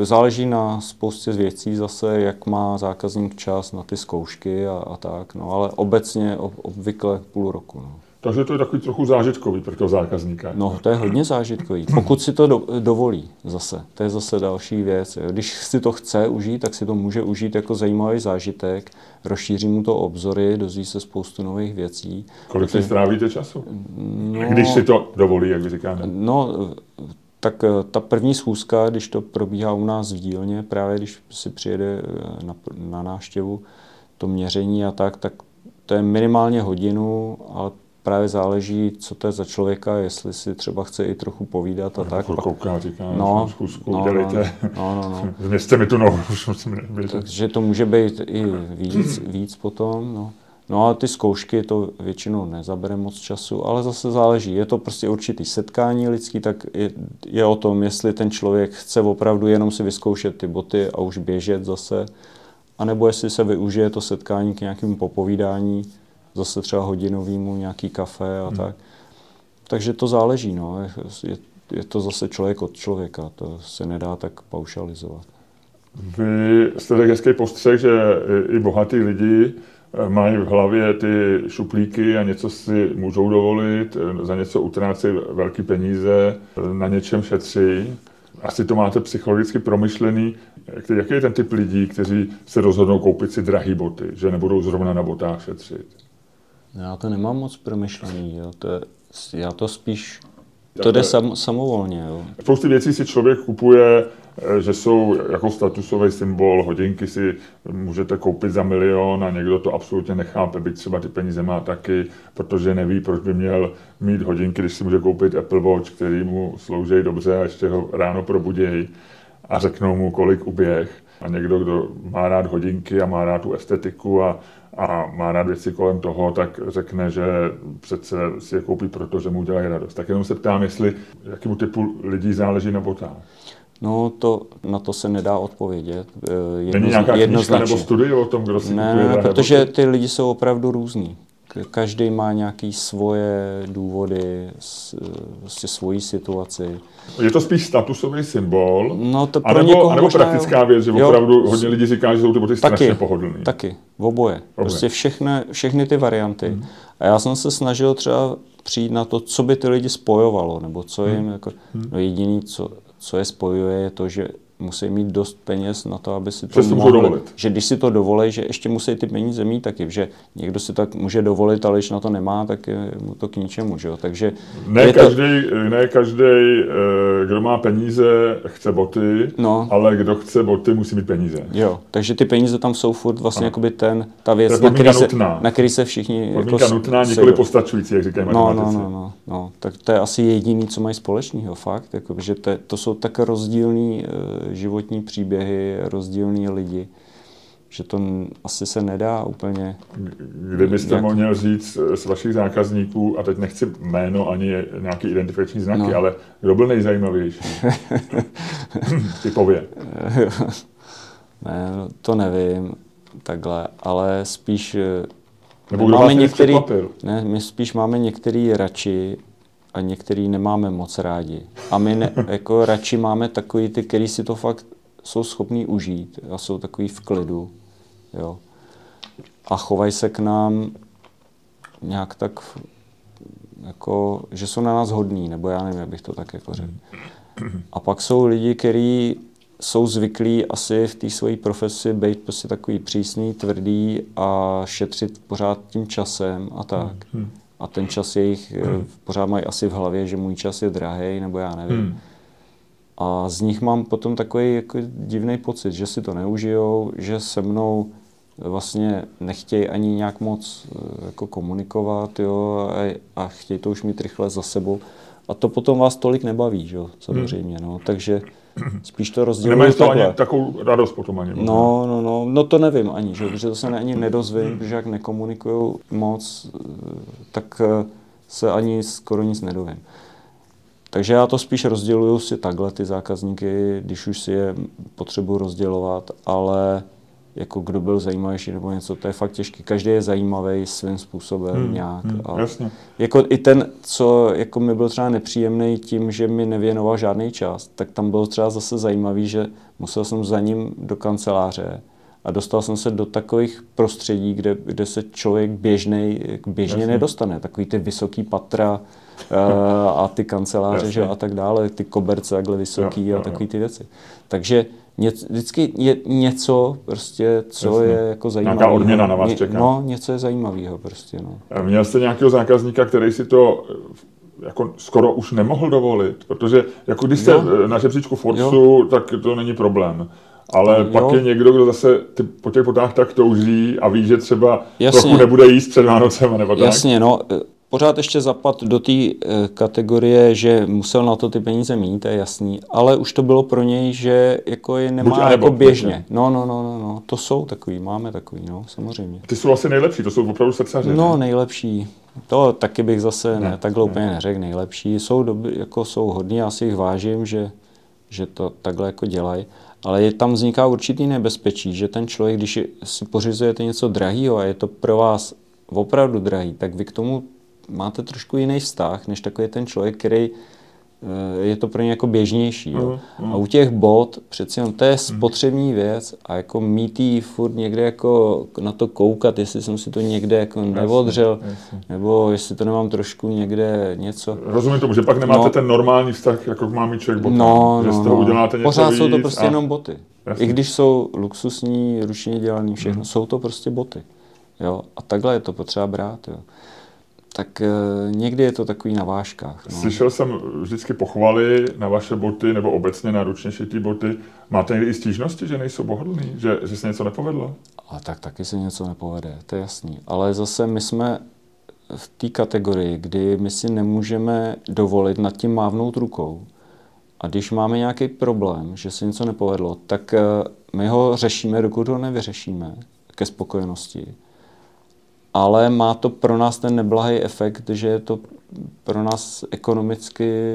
E, záleží na spoustě věcí zase, jak má zákazník čas na ty zkoušky a, a tak, no, ale obecně obvykle půl roku. No. Takže to je takový trochu zážitkový pro toho zákazníka. No, to je hodně zážitkový. Pokud si to do, dovolí zase. To je zase další věc. Když si to chce užít, tak si to může užít jako zajímavý zážitek. Rozšíří mu to obzory, dozví se spoustu nových věcí. Kolik si strávíte času? No, když si to dovolí, jak vy říkáte? No, tak eh, ta první schůzka, když to probíhá u nás v dílně, právě když si přijede eh, na, na náštěvu, to měření a tak, tak to je minimálně hodinu, ale právě záleží, co to je za člověka, jestli si třeba chce i trochu povídat a no, tak. Kouká, říká, no, zkusku, no, dělejte. No, no, no. Změřte mi tu nohu, už musím Takže to může být i víc, víc potom, no. No a ty zkoušky to většinou nezabere moc času, ale zase záleží. Je to prostě určitý setkání lidský, tak je, je o tom, jestli ten člověk chce opravdu jenom si vyzkoušet ty boty a už běžet zase, anebo jestli se využije to setkání k nějakému popovídání, zase třeba hodinovýmu, nějaký kafe a hmm. tak. Takže to záleží, no. Je, je to zase člověk od člověka, to se nedá tak paušalizovat. Vy jste tak hezký postřeh, že i bohatí lidi eh, mají v hlavě ty šuplíky a něco si můžou dovolit, eh, za něco utrácí velké peníze, eh, na něčem šetří. Asi to máte psychologicky promyšlený. Jaký je ten typ lidí, kteří se rozhodnou koupit si drahé boty, že nebudou zrovna na botách šetřit? Já to nemám moc promyšlený. Jo. To je, já to spíš to jde sam, samovolně. Jo. Spousty věcí si člověk kupuje, eh, že jsou jako statusový symbol, hodinky si můžete koupit za milion a někdo to absolutně nechápe, byť třeba ty peníze má taky, protože neví, proč by měl mít hodinky, když si může koupit Apple Watch, který mu slouží dobře a ještě ho ráno probudějí a řeknou mu, kolik uběh. A někdo, kdo má rád hodinky a má rád tu estetiku a a má rád věci kolem toho, tak řekne, že přece si je koupí proto, že mu udělají radost. Tak jenom se ptám, jestli jakému typu lidí záleží na botách. No, to, na to se nedá odpovědět. Jedno, Není nějaká knížka nebo studie o tom, kdo si Ne, ne protože ty lidi jsou opravdu různí. Každý má nějaké svoje důvody, vlastně svoji situaci. Je to spíš statusový symbol, no to pro anebo, anebo praktická jo. věc, že jo, opravdu hodně lidí říká, že jsou ty boty strašně pohodlné. Taky, v oboje. oboje. Prostě všechny, všechny ty varianty. Hmm. A já jsem se snažil třeba přijít na to, co by ty lidi spojovalo, nebo co jim hmm. jako, hmm. no jediný, co, co je spojuje, je to, že musí mít dost peněz na to, aby si to mohli, dovolit. Že když si to dovolí, že ještě musí ty peníze mít taky, že někdo si tak může dovolit, ale když na to nemá, tak je mu to k ničemu, že jo? Takže ne, každý, to... ne každý, eh, kdo má peníze, chce boty, no. ale kdo chce boty, musí mít peníze. Jo, takže ty peníze tam jsou furt vlastně jakoby ten, ta věc, na který, se, na který se všichni... Podmínka jako nutná, nikoli postačující, jak říkají no, no, no, no, no, tak to je asi jediný, co mají společného, fakt, jako, že to, to jsou tak rozdílný uh, životní příběhy, rozdílní lidi, že to asi se nedá úplně... Kdybyste jak... měl říct z vašich zákazníků, a teď nechci jméno ani nějaký identifikační znaky, no. ale kdo byl nejzajímavější? Typově. ne, no, to nevím, takhle, ale spíš... Nebo kdo máme některý, ne, my spíš máme některý radši a některý nemáme moc rádi. A my ne, jako radši máme takový ty, který si to fakt jsou schopní užít a jsou takový v klidu. Jo. A chovají se k nám nějak tak, jako, že jsou na nás hodní, nebo já nevím, jak bych to tak jako řekl. A pak jsou lidi, kteří jsou zvyklí asi v té své profesi být prostě takový přísný, tvrdý a šetřit pořád tím časem a tak. Hmm a ten čas jejich eh, hmm. pořád mají asi v hlavě, že můj čas je drahý, nebo já nevím. Hmm. A z nich mám potom takový jako divný pocit, že si to neužijou, že se mnou vlastně nechtějí ani nějak moc eh, jako komunikovat jo, a, a chtějí to už mít rychle za sebou. A to potom vás tolik nebaví, že samozřejmě. No. Takže spíš to rozdělují Nemají to ani takovou radost potom ani. No, no, no, no to nevím ani, že? protože to se ani nedozvím, hmm. protože jak nekomunikují moc, tak eh, se ani skoro nic nedovím. Takže já to spíš rozděluju si takhle ty zákazníky, když už si je potřebuji rozdělovat, ale jako kdo byl zajímavější nebo něco, to je fakt těžké. Každý je zajímavý svým způsobem hmm, nějak. Hmm, a jasně. Jako i ten, co jako mi byl třeba nepříjemný tím, že mi nevěnoval žádný čas, tak tam bylo třeba zase zajímavý, že musel jsem za ním do kanceláře a dostal jsem se do takových prostředí, kde, kde se člověk běžnej, běžně jasně. nedostane. Takový ty vysoký patra uh, a ty kanceláře že, a tak dále, ty koberce takhle vysoký jo, jo, a takový ty věci. Takže Ně, vždycky je něco, prostě, co Jasně. je jako zajímavé. Nějaká odměna na vás čeká. No, něco je zajímavého prostě, no. Měl jste nějakého zákazníka, který si to jako skoro už nemohl dovolit, protože jako když jste jo. na žebříčku Forsu, jo. tak to není problém. Ale jo. pak je někdo, kdo zase ty, po těch potách tak touží a ví, že třeba Jasně. trochu nebude jíst před Vánocem nebo tak. Jasně, no pořád ještě zapad do té e, kategorie, že musel na to ty peníze mít, to je jasný, ale už to bylo pro něj, že jako je nemá Buď jako běžně. No, no, no, no, no, to jsou takový, máme takový, no, samozřejmě. Ty jsou asi nejlepší, to jsou opravdu srdcaři. No, nejlepší. To taky bych zase ne, ne takhle ne. úplně neřekl, nejlepší. Jsou, dobrý, jako jsou hodní, já si jich vážím, že, že to takhle jako dělají. Ale je, tam vzniká určitý nebezpečí, že ten člověk, když si pořizujete něco drahého a je to pro vás opravdu drahý, tak vy k tomu máte trošku jiný vztah, než takový ten člověk, který eh, je to pro ně jako běžnější. Jo. Uh, uh. A u těch bot přeci on to je spotřební věc a jako mít jí furt někde jako na to koukat, jestli jsem si to někde jako neodřel, jasně. nebo jestli to nemám trošku někde něco. Rozumím tomu, že pak nemáte no, ten normální vztah, jako má mít člověk boty. No, že no, z toho no. uděláte něco Pořád víc jsou to prostě a... jenom boty. Jasně. I když jsou luxusní, ručně dělaný, všechno, hmm. jsou to prostě boty. Jo? A takhle je to potřeba brát. Jo? Tak e, někdy je to takový na vážkách. No. Slyšel jsem vždycky pochvaly na vaše boty nebo obecně na ručně šitý boty. Máte někdy i stížnosti, že nejsou pohodlný, že, že se něco nepovedlo? A tak taky se něco nepovede, to je jasný. Ale zase my jsme v té kategorii, kdy my si nemůžeme dovolit nad tím mávnout rukou. A když máme nějaký problém, že se něco nepovedlo, tak e, my ho řešíme, dokud ho nevyřešíme ke spokojenosti ale má to pro nás ten neblahý efekt, že je to pro nás ekonomicky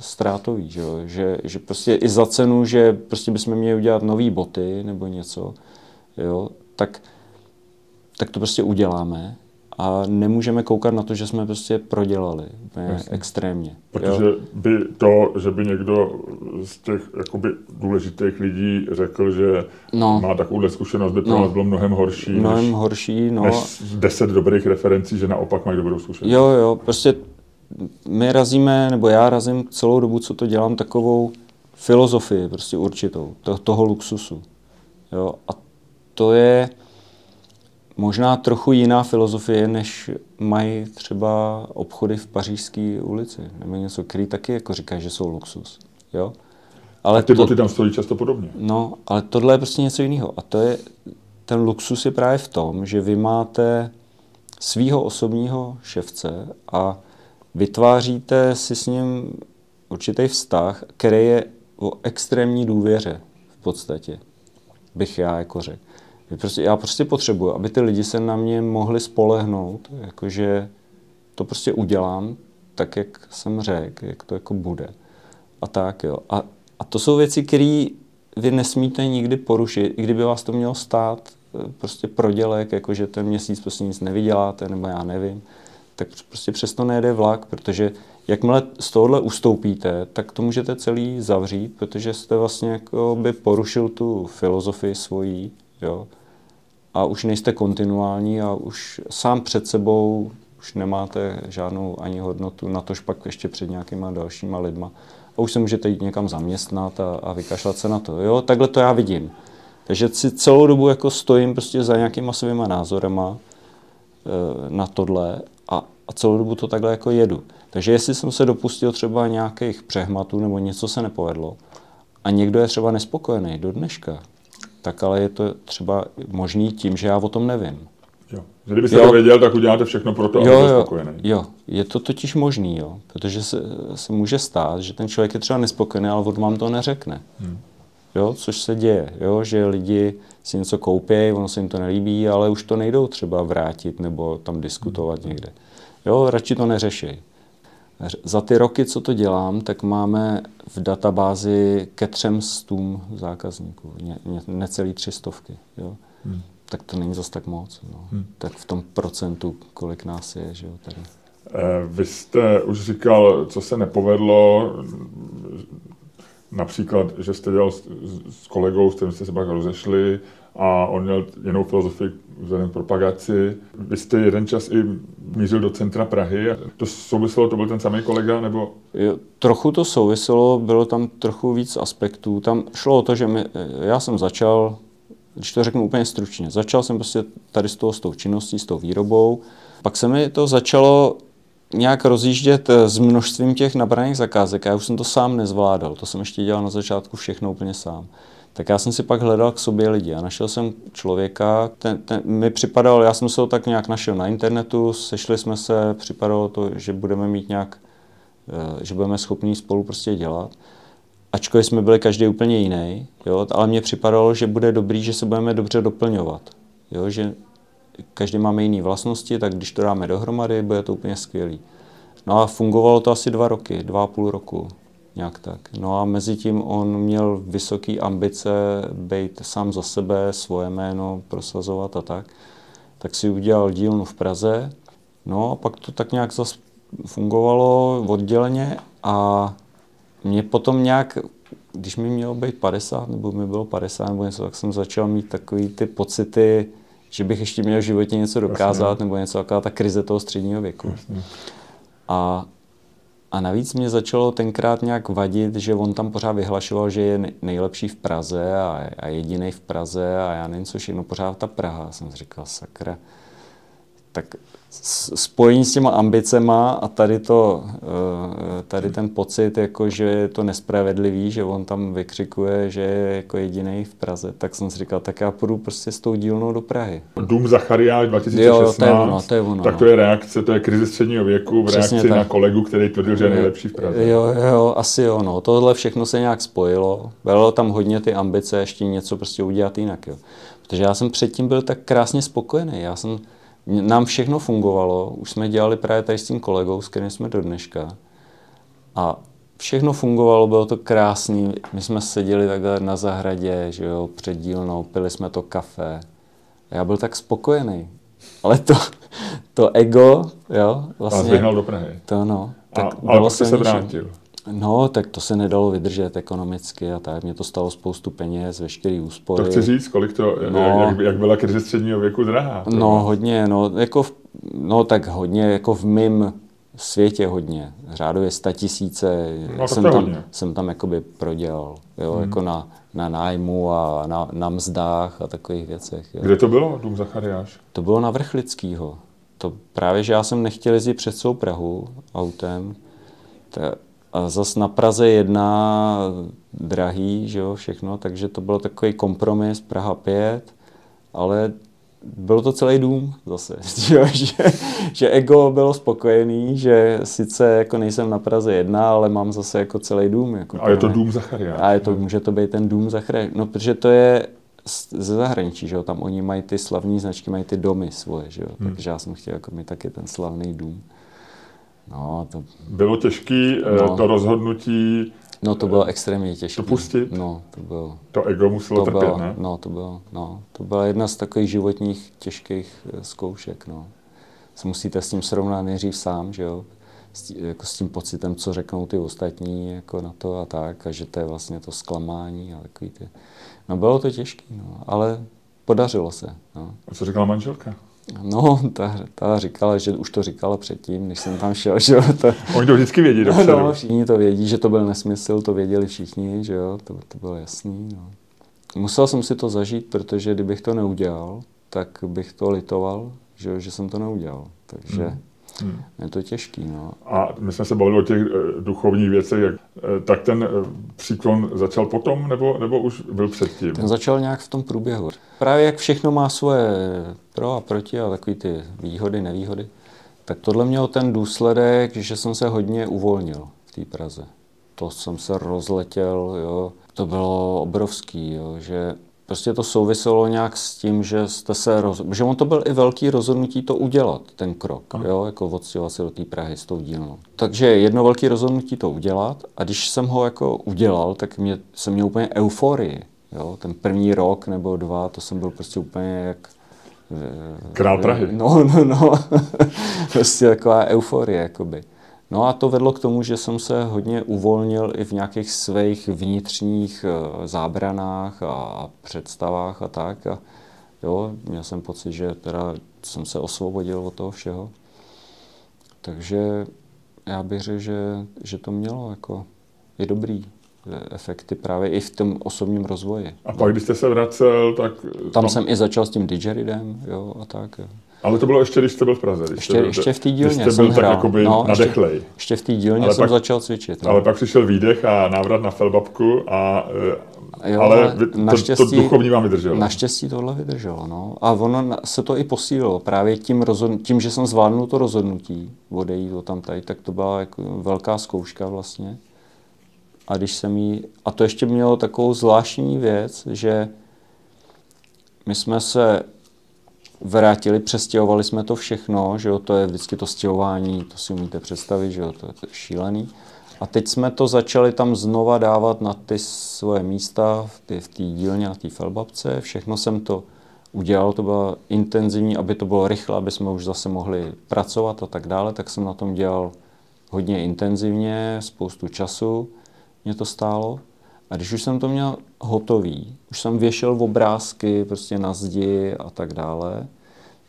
ztrátový, že, že, že prostě i za cenu, že prostě bychom měli udělat nové boty nebo něco, jo, tak, tak to prostě uděláme a nemůžeme koukat na to, že jsme prostě prodělali Jasně. extrémně. Protože jo? by to, že by někdo z těch jakoby, důležitých lidí řekl, že no. má takovouhle zkušenost, by pro no. nás bylo mnohem horší, mnohem než, horší no. než deset dobrých referencí, že naopak mají dobrou zkušenost. Jo, jo, prostě my razíme, nebo já razím celou dobu, co to dělám, takovou filozofii prostě určitou, to, toho luxusu. Jo, a to je, možná trochu jiná filozofie, než mají třeba obchody v pařížské ulici, nebo něco, který taky jako říká, že jsou luxus. Jo? Ale a ty to, boty tam stojí často podobně. No, ale tohle je prostě něco jiného. A to je, ten luxus je právě v tom, že vy máte svýho osobního ševce a vytváříte si s ním určitý vztah, který je o extrémní důvěře v podstatě, bych já jako řekl. Prostě, já prostě potřebuji, aby ty lidi se na mě mohli spolehnout, jakože to prostě udělám tak, jak jsem řekl, jak to jako bude. A tak, jo. A, a to jsou věci, které vy nesmíte nikdy porušit, i kdyby vás to mělo stát eh, prostě prodělek, jakože ten měsíc prostě nic nevyděláte, nebo já nevím, tak prostě přesto nejde vlak, protože jakmile z tohohle ustoupíte, tak to můžete celý zavřít, protože jste vlastně jako by porušil tu filozofii svojí, jo a už nejste kontinuální a už sám před sebou už nemáte žádnou ani hodnotu, na tož pak ještě před nějakýma dalšíma lidma. A už se můžete jít někam zaměstnat a, a vykašlat se na to. Jo, takhle to já vidím. Takže si celou dobu jako stojím prostě za nějakýma svýma názorama e, na tohle a, a celou dobu to takhle jako jedu. Takže jestli jsem se dopustil třeba nějakých přehmatů nebo něco se nepovedlo a někdo je třeba nespokojený do dneška, tak ale je to třeba možný tím, že já o tom nevím. Jo. Kdybyste to věděl, tak uděláte všechno pro to, aby byl spokojený. Jo, je to totiž možný, jo. protože se, se může stát, že ten člověk je třeba nespokojený, ale on vám to neřekne. Hmm. Jo, což se děje, jo, že lidi si něco koupí, ono se jim to nelíbí, ale už to nejdou třeba vrátit nebo tam diskutovat hmm. někde. Jo, radši to neřeší. Za ty roky, co to dělám, tak máme v databázi ke třem stům zákazníků, ně, ně, necelý tři stovky. Jo? Hmm. Tak to není zas tak moc. No. Hmm. Tak v tom procentu, kolik nás je, že jo, tady. Eh, vy jste už říkal, co se nepovedlo, například, že jste dělal s, s kolegou, s kterým jste se pak rozešli a on měl jinou filozofii vzhledem k propagaci. Vy jste jeden čas i mířil do centra Prahy. To souviselo, to byl ten samý kolega, nebo? Jo, trochu to souviselo, bylo tam trochu víc aspektů. Tam šlo o to, že my, já jsem začal, když to řeknu úplně stručně, začal jsem prostě tady s, toho, s tou činností, s tou výrobou. Pak se mi to začalo nějak rozjíždět s množstvím těch nabraných zakázek. Já už jsem to sám nezvládal, to jsem ještě dělal na začátku všechno úplně sám tak já jsem si pak hledal k sobě lidi a našel jsem člověka, ten, ten mi připadal, já jsem se ho tak nějak našel na internetu, sešli jsme se, připadalo to, že budeme mít nějak, eh, že budeme schopni spolu prostě dělat. Ačkoliv jsme byli každý úplně jiný, jo, ale mně připadalo, že bude dobrý, že se budeme dobře doplňovat. Jo, že každý máme jiné vlastnosti, tak když to dáme dohromady, bude to úplně skvělý. No a fungovalo to asi dva roky, dva a půl roku nějak tak. No a mezi tím on měl vysoké ambice být sám za sebe, svoje jméno prosazovat a tak. Tak si udělal dílnu v Praze, no a pak to tak nějak zase fungovalo odděleně a mě potom nějak, když mi mělo být 50, nebo mi bylo 50 nebo něco, tak jsem začal mít takový ty pocity, že bych ještě měl v životě něco dokázat, Jasně. nebo něco taková ta krize toho středního věku. Jasně. A a navíc mě začalo tenkrát nějak vadit, že on tam pořád vyhlašoval, že je nejlepší v Praze a, a jediný v Praze a já nevím co všechno, pořád ta Praha. Jsem říkal, sakra. Tak spojení s těma ambicema a tady, to, eh, tady ten pocit, jako, že je to nespravedlivý, že on tam vykřikuje, že je jako jediný v Praze, tak jsem si říkal, tak já půjdu prostě s tou dílnou do Prahy. Dům Zachariáš 2016, jo, to je ono, to je ono, tak to je reakce, to je krize středního věku v reakci tak. na kolegu, který tvrdil, že je nejlepší v Praze. Jo, jo, asi jo, no. Tohle všechno se nějak spojilo. Bylo tam hodně ty ambice ještě něco prostě udělat jinak, jo. Protože já jsem předtím byl tak krásně spokojený. Já jsem, nám všechno fungovalo, už jsme dělali právě tady s tím kolegou, s kterým jsme do dneška. A všechno fungovalo, bylo to krásný. My jsme seděli takhle na zahradě, že jo, před dílnou, pili jsme to kafe. A já byl tak spokojený. Ale to, to ego, jo, vlastně... A do Prahy. To no. Tak a, ale pak se vrátil. No, tak to se nedalo vydržet ekonomicky a tak. Mě to stalo spoustu peněz, veškerý úspory. To chci říct, kolik to, no, jak, jak byla krize středního věku drahá? No, hodně, no, jako v, no tak hodně, jako v mým světě hodně. Řádově sta tisíce no, jsem, tam, jsem tam jakoby prodělal, jo, hmm. jako na, na nájmu a na, na mzdách a takových věcech. Jo. Kde to bylo, Dům Zachariáš? To bylo na Vrchlickýho. To právě, že já jsem nechtěl jezdit před svou Prahu autem, a zas na Praze jedna drahý, že jo, všechno, takže to byl takový kompromis, Praha 5, ale byl to celý dům zase, že, že, že ego bylo spokojený, že sice jako nejsem na Praze jedna, ale mám zase jako celý dům. Jako a je to dům Zachariáš. A je to, může to být ten dům Zachariáš. No, protože to je ze zahraničí, že jo, tam oni mají ty slavní značky, mají ty domy svoje, že jo, hmm. takže já jsem chtěl jako mít taky ten slavný dům. No, to... Bylo těžké eh, no. to rozhodnutí No to bylo extrémně těžké. To pustit? No, to bylo. To ego muselo to trpět, bylo, ne? No, to bylo, no. To byla jedna z takových životních těžkých eh, zkoušek, no. Se musíte s tím srovnat nejdřív sám, že jo? S tím, jako s tím pocitem, co řeknou ty ostatní jako na to a tak, a že to je vlastně to zklamání a takový ty. No bylo to těžké, no, ale podařilo se. No. A co říkala manželka? No, ta, ta říkala, že už to říkala předtím, než jsem tam šel, že jo. To... Oni to vždycky vědí no, no, všichni to vědí, že to byl nesmysl, to věděli všichni, že jo, to, to bylo jasný. No. Musel jsem si to zažít, protože kdybych to neudělal, tak bych to litoval, že, že jsem to neudělal. Takže hmm. Hmm. Je to těžký. No. A my jsme se bavili o těch eh, duchovních věcech, jak, eh, tak ten eh, příklon začal potom, nebo, nebo už byl předtím? Ten začal nějak v tom průběhu. Právě jak všechno má svoje pro a proti a takový ty výhody, nevýhody, tak tohle mělo ten důsledek, že jsem se hodně uvolnil v té Praze. To jsem se rozletěl, jo. To bylo obrovský, jo, že prostě to souviselo nějak s tím, že jste se roz... že on to byl i velký rozhodnutí to udělat, ten krok, Aha. jo, jako odstěhovat se do té Prahy s tou dílnou. Takže jedno velké rozhodnutí to udělat a když jsem ho jako udělal, tak mě, jsem měl úplně euforii, jo, ten první rok nebo dva, to jsem byl prostě úplně jak Král Prahy. No, no, no. prostě taková euforie, jakoby. No a to vedlo k tomu, že jsem se hodně uvolnil i v nějakých svých vnitřních eh, zábranách a představách a tak. A jo, měl jsem pocit, že teda jsem se osvobodil od toho všeho. Takže já bych řekl, že, že to mělo jako, je dobrý efekty právě i v tom osobním rozvoji. A pak, když jste se vracel, tak... Tam, tam jsem i začal s tím didgeridem, jo, a tak. Jo. Ale to bylo ještě, když jste byl v Praze. Když ještě, byl, ještě v té dílně když jste byl tak jakoby no, nadechlej. Ještě, ještě v té dílně ale jsem pak, začal cvičit. No. Ale pak přišel výdech a návrat na Felbabku a, Jo, ale to, to duchovní vám vydrželo. Naštěstí tohle vydrželo. No. A ono se to i posílilo. Právě tím, rozhodn- tím že jsem zvládnul to rozhodnutí odejít o tam tady, tak to byla jako velká zkouška vlastně. A když jsem jí, a to ještě mělo takovou zvláštní věc, že my jsme se vrátili, přestěhovali jsme to všechno, že jo, to je vždycky to stěhování, to si umíte představit, že jo, to je, šílený. A teď jsme to začali tam znova dávat na ty svoje místa v té dílně, na té felbabce. Všechno jsem to udělal, to bylo intenzivní, aby to bylo rychle, aby jsme už zase mohli pracovat a tak dále, tak jsem na tom dělal hodně intenzivně, spoustu času mě to stálo. A když už jsem to měl hotový, už jsem věšel v obrázky prostě na zdi a tak dále,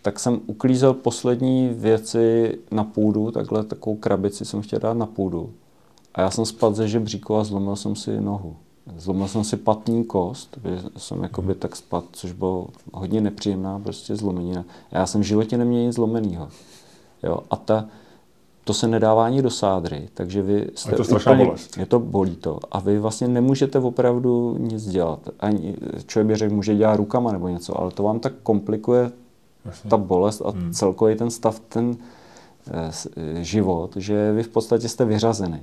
tak jsem uklízel poslední věci na půdu, takhle takovou krabici jsem chtěl dát na půdu. A já jsem spadl ze žebříku a zlomil jsem si nohu. Zlomil jsem si patní kost, jsem jakoby hmm. tak spad, což bylo hodně nepříjemná prostě zlomenina. Já jsem v životě neměl nic zlomeného. Jo, a ta, to se nedává ani do sádry, takže vy jste je to strašná úplně, bolest. Je to bolí to. A vy vlastně nemůžete opravdu nic dělat. Ani člověk by řekl, může dělat rukama nebo něco, ale to vám tak komplikuje Jasně. ta bolest a hmm. celkový ten stav, ten eh, život, že vy v podstatě jste vyřazený.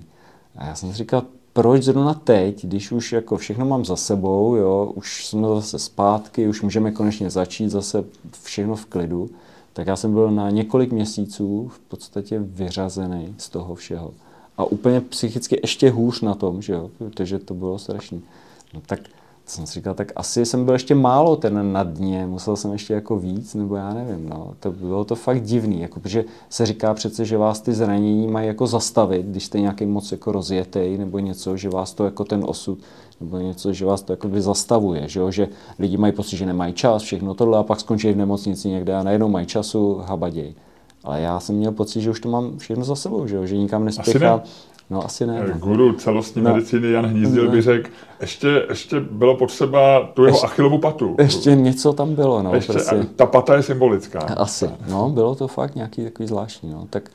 A já jsem si říkal, proč zrovna teď, když už jako všechno mám za sebou, jo, už jsme zase zpátky, už můžeme konečně začít zase všechno v klidu, tak já jsem byl na několik měsíců v podstatě vyřazený z toho všeho. A úplně psychicky ještě hůř na tom, že jo, protože to bylo strašné. No tak jsem si říkal, tak asi jsem byl ještě málo ten na dně, musel jsem ještě jako víc, nebo já nevím, no. To bylo to fakt divný, jako, protože se říká přece, že vás ty zranění mají jako zastavit, když jste nějaký moc jako rozjetej, nebo něco, že vás to jako ten osud, nebo něco, že vás to jako zastavuje, že, jo? že lidi mají pocit, že nemají čas, všechno tohle a pak skončí v nemocnici někde a najednou mají času, habaděj. Ale já jsem měl pocit, že už to mám všechno za sebou, že, jo? že nikam nespěchám. No asi ne. No. Guru celostní no. medicíny Jan Hnízdil by řekl, ještě, ještě bylo potřeba tu jeho ještě, achilovu patu. Ještě něco tam bylo. No, ještě, prostě. Ta pata je symbolická. Asi. No, bylo to fakt nějaký takový zvláštní. No. Tak,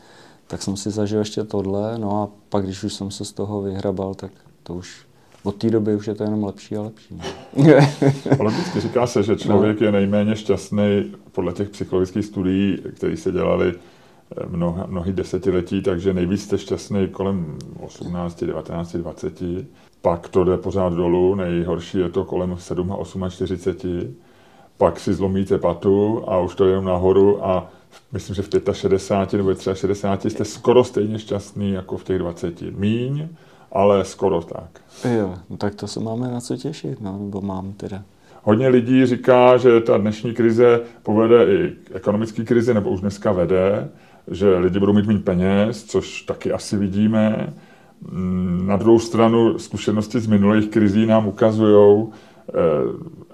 tak jsem si zažil ještě tohle, no a pak, když už jsem se z toho vyhrabal, tak to už od té doby už je to jenom lepší a lepší. No. Logicky říká se, že člověk no. je nejméně šťastný podle těch psychologických studií, které se dělali mnoha, mnohy desetiletí, takže nejvíc jste šťastný kolem 18, 19, 20. Pak to jde pořád dolů, nejhorší je to kolem 7 a 48. Pak si zlomíte patu a už to je jenom nahoru a myslím, že v 65 nebo 63 jste skoro stejně šťastný jako v těch 20. Míň, ale skoro tak. Jo, no tak to se máme na co těšit, no, nebo mám teda. Hodně lidí říká, že ta dnešní krize povede i k ekonomické krizi, nebo už dneska vede, že lidi budou mít méně peněz, což taky asi vidíme. Na druhou stranu zkušenosti z minulých krizí nám ukazují, eh,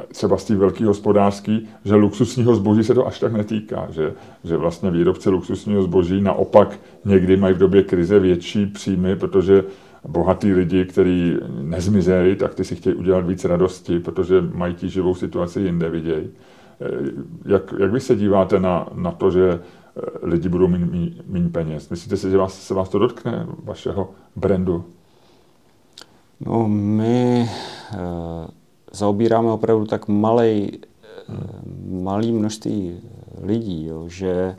třeba z té velký hospodářský, že luxusního zboží se to až tak netýká, že, že vlastně výrobci luxusního zboží naopak někdy mají v době krize větší příjmy, protože bohatý lidi, kteří nezmizejí, tak ty si chtějí udělat víc radosti, protože mají tíživou situaci jinde vidějí. Eh, jak, jak vy se díváte na, na to, že Eh, lidi budou mít méně peněz. Myslíte si, že vás, se vás to dotkne, vašeho brandu? No, my e, zaobíráme opravdu tak malej, e, malý množství lidí, jo, že,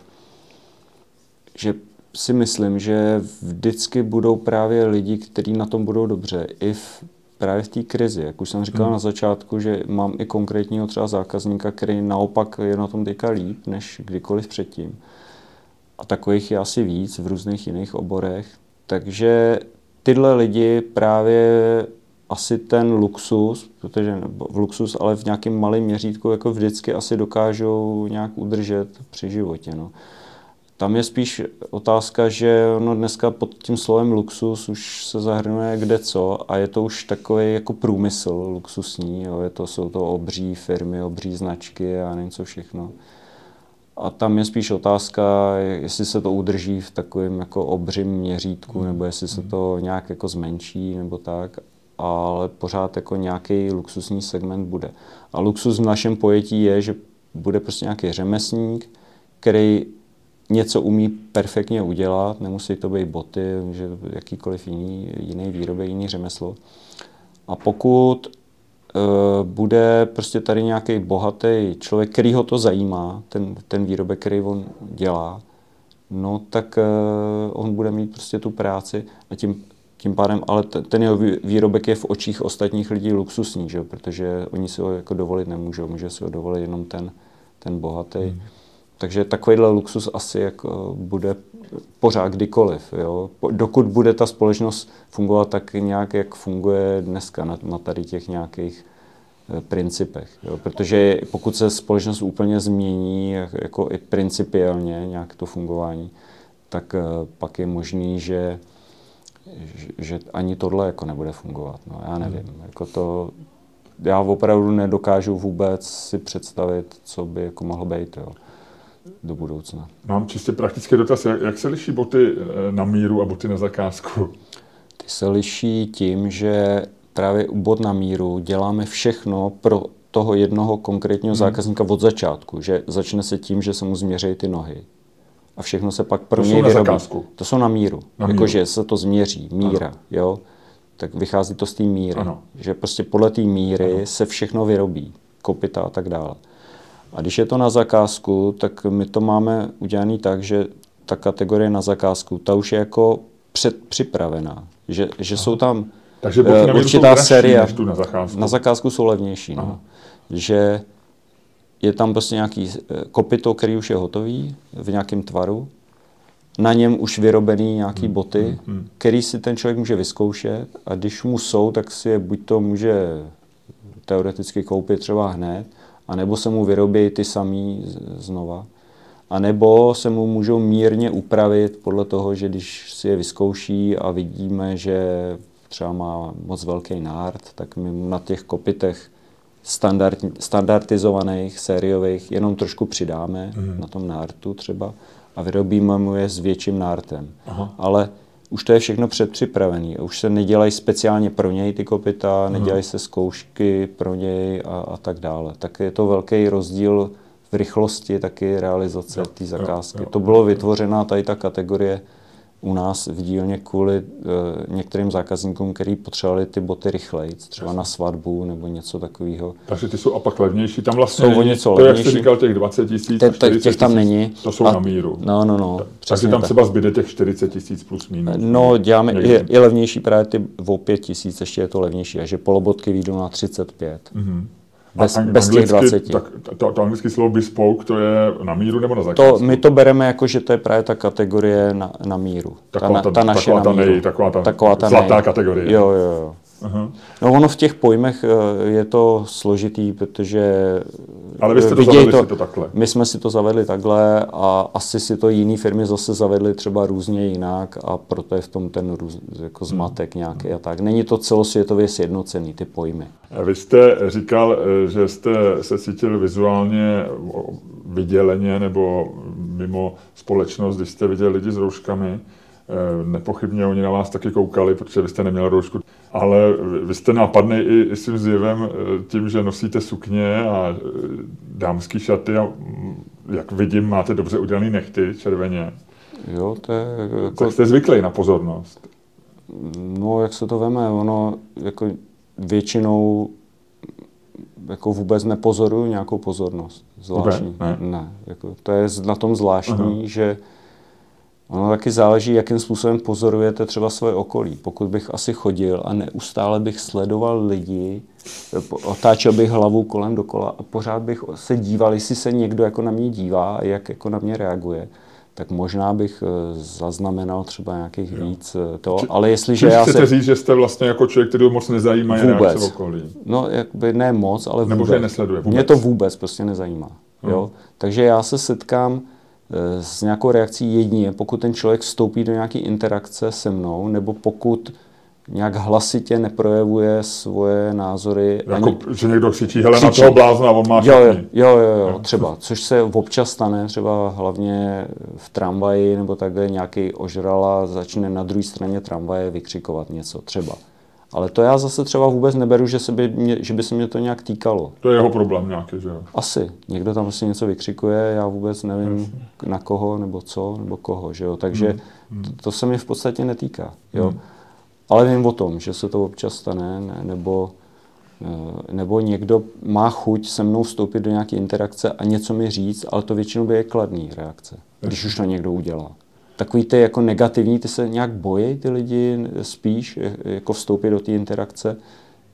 že si myslím, že vždycky budou právě lidi, kteří na tom budou dobře. I v, právě v té krizi. Jak už jsem říkal hmm. na začátku, že mám i konkrétního třeba zákazníka, který naopak je na tom teďka líp, než kdykoliv předtím a takových je asi víc v různých jiných oborech. Takže tyhle lidi právě asi ten luxus, protože v luxus, ale v nějakém malém měřítku, jako vždycky asi dokážou nějak udržet při životě. No. Tam je spíš otázka, že ono dneska pod tím slovem luxus už se zahrnuje kde co a je to už takový jako průmysl luxusní. Jo. Je to, jsou to obří firmy, obří značky a nevím co všechno. A tam je spíš otázka, jestli se to udrží v takovém jako obřím měřítku, nebo jestli se to nějak jako zmenší, nebo tak. Ale pořád jako nějaký luxusní segment bude. A luxus v našem pojetí je, že bude prostě nějaký řemeslník, který něco umí perfektně udělat, nemusí to být boty, že jakýkoliv jiný, jiný výrobek, jiný řemeslo. A pokud bude prostě tady nějaký bohatý člověk, který ho to zajímá, ten, ten výrobek, který on dělá, no tak uh, on bude mít prostě tu práci a tím, tím pádem, ale ten jeho výrobek je v očích ostatních lidí luxusní, že? protože oni si ho jako dovolit nemůžou, může si ho dovolit jenom ten, ten bohatý. Hmm. Takže takovýhle luxus asi jako bude pořád kdykoliv. Jo? Dokud bude ta společnost fungovat tak nějak, jak funguje dneska na, na tady těch nějakých eh, principech. Jo? Protože pokud se společnost úplně změní, jako i principiálně nějak to fungování, tak eh, pak je možný, že, že ani tohle jako nebude fungovat. No, já nevím. Hmm. Jako to, já opravdu nedokážu vůbec si představit, co by jako mohlo být. Jo do budoucna. Mám čistě praktický dotaz. Jak, jak se liší boty eh, na míru a boty na zakázku? Ty se liší tím, že právě u bot na míru děláme všechno pro toho jednoho konkrétního hmm. zákazníka od začátku, že začne se tím, že se mu změří ty nohy. A všechno se pak pro to něj vyrobí. Zakázku. To jsou na míru. Na Jakože se to změří, míra, ano. jo. Tak vychází to z té míry. Ano. Že prostě podle té míry ano. se všechno vyrobí. Kopita a tak dále. A když je to na zakázku, tak my to máme udělané tak, že ta kategorie na zakázku, ta už je jako předpřipravená. Že, že jsou tam Takže uh, určitá série. Na, zakázku. na zakázku jsou levnější. No. Že je tam prostě nějaký eh, kopito, který už je hotový v nějakém tvaru, na něm už vyrobený nějaký hmm, boty, hmm, hmm. který si ten člověk může vyzkoušet a když mu jsou, tak si je buď to může teoreticky koupit třeba hned, anebo se mu vyrobí ty samý znova, a nebo se mu můžou mírně upravit podle toho, že když si je vyzkouší a vidíme, že třeba má moc velký nárt, tak my na těch kopitech standard, standardizovaných, sériových, jenom trošku přidáme mm. na tom nártu třeba a vyrobíme mu je s větším nártem. Aha. Ale už to je všechno předpřipravené. Už se nedělají speciálně pro něj ty kopita, nedělají se zkoušky pro něj a, a tak dále. Tak je to velký rozdíl v rychlosti taky realizace té zakázky. Jo, jo, to bylo vytvořená tady ta kategorie u nás v dílně kvůli uh, některým zákazníkům, kteří potřebovali ty boty rychleji, třeba Jasně. na svatbu nebo něco takového. Takže ty jsou a pak levnější. Tam vlastně jsou o něco to, levnější. jak jsi říkal, těch 20 tisíc, Te, te, těch tam není. To jsou a, na míru. No, no, no. Takže tam tak. třeba zbyde těch 40 tisíc plus minus. No, děláme i, i levnější právě ty o 5 tisíc, ještě je to levnější, a že polobotky výjdou na 35. Mm-hmm. Bez, ang, bez těch 20. Tak, to, to anglické slovo bespoke, to je na míru nebo na zakázku? To, my to bereme jako, že to je právě ta kategorie na, na míru. Taková ta, ta, ta naše taková na míru. Nej, taková ta, taková ta zlatá nej. kategorie. Jo, jo, jo. Aha. No ono v těch pojmech eh, je to složitý, protože Ale vy jste to zavedli to, si to takhle. My jsme si to zavedli takhle a asi si to jiné firmy zase zavedly třeba různě jinak a proto je v tom ten růz, jako zmatek hmm. nějaký a tak. Není to celosvětově sjednocený, ty pojmy. Vy jste říkal, eh, že jste se cítil vizuálně vyděleně nebo mimo společnost, když jste viděl lidi s rouškami. Eh, nepochybně oni na vás taky koukali, protože vy jste neměl roušku. Ale vy jste nápadný i, i svým zjevem eh, tím, že nosíte sukně a dámský šaty a mm, jak vidím, máte dobře udělaný nechty červeně. Jo, to je... Jako... Tak jste zvyklý na pozornost. No, jak se to veme, ono jako většinou jako vůbec nepozoruju nějakou pozornost zvláštní. Ne, ne. ne jako, to je na tom zvláštní, Aha. že ono taky záleží, jakým způsobem pozorujete třeba svoje okolí. Pokud bych asi chodil a neustále bych sledoval lidi, otáčel bych hlavu kolem dokola a pořád bych se díval, jestli se někdo jako na mě dívá a jak jako na mě reaguje, tak možná bych eh, zaznamenal třeba nějakých jo. víc eh, toho, Či, ale jestliže já chcete se... říct, že jste vlastně jako člověk, který moc nezajímá vůbec. reakce okolí? No, jakby ne moc, ale Nebo vůbec. že nesleduje vůbec. Mě to vůbec prostě nezajímá. Hmm. Jo? Takže já se setkám eh, s nějakou reakcí jedině, pokud ten člověk vstoupí do nějaké interakce se mnou, nebo pokud nějak hlasitě neprojevuje svoje názory. Jako, ani... že někdo křičí, hele křičí. na toho blázna, on má jo, jo, jo, jo, jo, třeba, což se občas stane, třeba hlavně v tramvaji, nebo takhle nějaký ožrala začne na druhé straně tramvaje vykřikovat něco, třeba. Ale to já zase třeba vůbec neberu, že, se by, mě, že by se mě to nějak týkalo. To je jeho problém nějaký, že jo? Asi. Někdo tam prostě něco vykřikuje, já vůbec nevím Jasně. na koho, nebo co, nebo koho, že jo? Takže hmm. hmm. To, to se mi v podstatě netýká, jo? Hmm. Ale vím o tom, že se to občas stane, ne, nebo nebo někdo má chuť se mnou vstoupit do nějaké interakce a něco mi říct, ale to většinou by je kladný reakce, když už to někdo udělá. Takový ty jako negativní, ty se nějak bojí ty lidi spíš jako vstoupit do té interakce,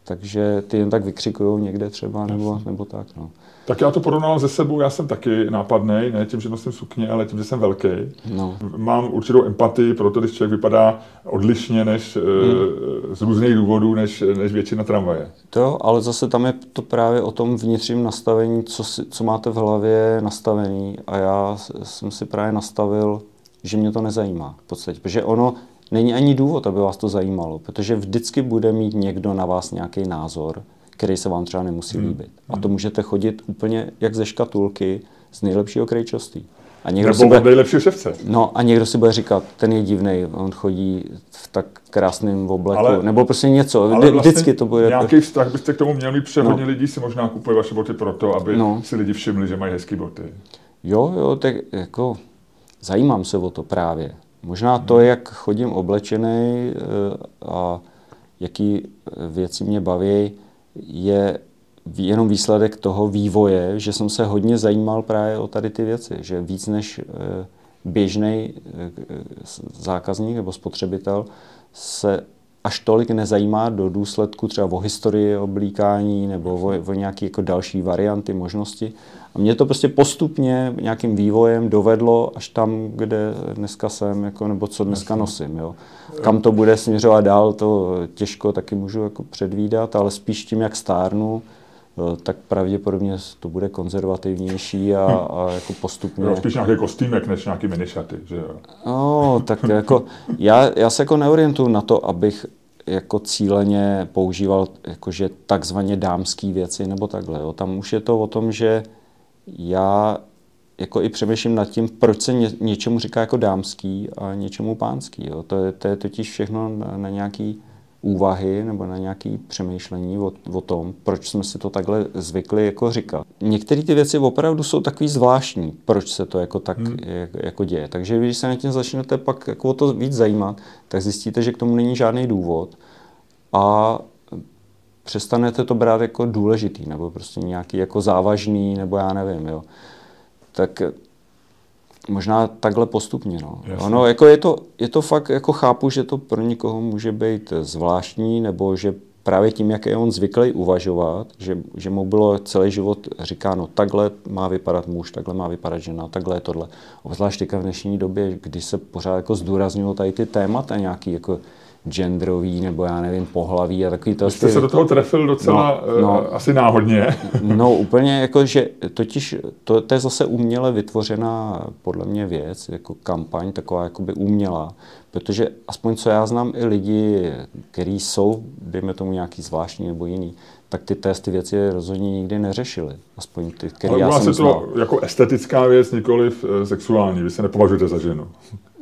takže ty jen tak vykřikují někde třeba, nebo, nebo tak. No. Tak já to porovnám ze sebou, já jsem taky nápadný, ne tím, že nosím sukně, ale tím, že jsem velký. No. Mám určitou empatii pro to, když člověk vypadá odlišně než hmm. z různých důvodů, než, než většina tramvaje. To, ale zase tam je to právě o tom vnitřním nastavení, co, si, co máte v hlavě nastavený a já jsem si právě nastavil, že mě to nezajímá v podstatě, protože ono není ani důvod, aby vás to zajímalo, protože vždycky bude mít někdo na vás nějaký názor, který se vám třeba nemusí hmm. líbit. A to můžete chodit úplně jak ze škatulky z nejlepšího krejčostí. A někdo Nebo si bude, nejlepšího ševce. No a někdo si bude říkat, ten je divný, on chodí v tak krásném obleku, ale, nebo prostě něco, ale vlastně vždycky to bude... Nějaký vztah byste k tomu měli, mít, protože no. lidí si možná kupuje vaše boty proto, aby no. si lidi všimli, že mají hezké boty. Jo, jo, tak jako zajímám se o to právě. Možná to, jak chodím oblečený eh, a jaký věci mě baví, je jenom výsledek toho vývoje, že jsem se hodně zajímal právě o tady ty věci, že víc než eh, běžný eh, zákazník nebo spotřebitel se až tolik nezajímá do důsledku třeba o historii oblíkání nebo o, o nějaké jako další varianty, možnosti. A mě to prostě postupně nějakým vývojem dovedlo až tam, kde dneska jsem, jako, nebo co dneska nosím. Jo. Kam to bude směřovat dál, to těžko taky můžu jako předvídat, ale spíš tím, jak stárnu, tak pravděpodobně to bude konzervativnější a, a jako postupně... Jo, spíš nějaký kostýmek než nějaký minišaty, že jo? No, tak jako já, já se jako neorientuju na to, abych jako cíleně používal jakože takzvaně dámský věci nebo takhle. Jo. Tam už je to o tom, že já jako i přemýšlím nad tím, proč se ně, něčemu říká jako dámský a něčemu pánský. Jo. To, je, to je totiž všechno na, na nějaký úvahy nebo na nějaké přemýšlení o, o tom, proč jsme si to takhle zvykli jako říkat. Některé ty věci opravdu jsou takový zvláštní, proč se to jako tak hmm. jako, jako děje. Takže když se na tím začnete pak jako o to víc zajímat, tak zjistíte, že k tomu není žádný důvod a přestanete to brát jako důležitý nebo prostě nějaký jako závažný, nebo já nevím, jo. Tak možná takhle postupně, no. Ono, jako je to, je to fakt, jako chápu, že to pro někoho může být zvláštní, nebo že právě tím, jak je on zvyklý uvažovat, že, že mu bylo celý život říkáno, takhle má vypadat muž, takhle má vypadat žena, takhle je tohle. Obzvlášť v dnešní době, kdy se pořád jako zdůrazňují tady ty témata nějaký, jako genderový nebo já nevím, pohlaví a takový to. Jste se do toho trefil docela no, no, uh, asi náhodně. no úplně jako, že totiž to, to je zase uměle vytvořená podle mě věc, jako kampaň taková jakoby umělá, protože aspoň co já znám i lidi, kteří jsou, dejme tomu nějaký zvláštní nebo jiný, tak ty testy věci rozhodně nikdy neřešili. Aspoň ty, které já jsem to znal. jako estetická věc, nikoli eh, sexuální. Vy se nepovažujete za ženu.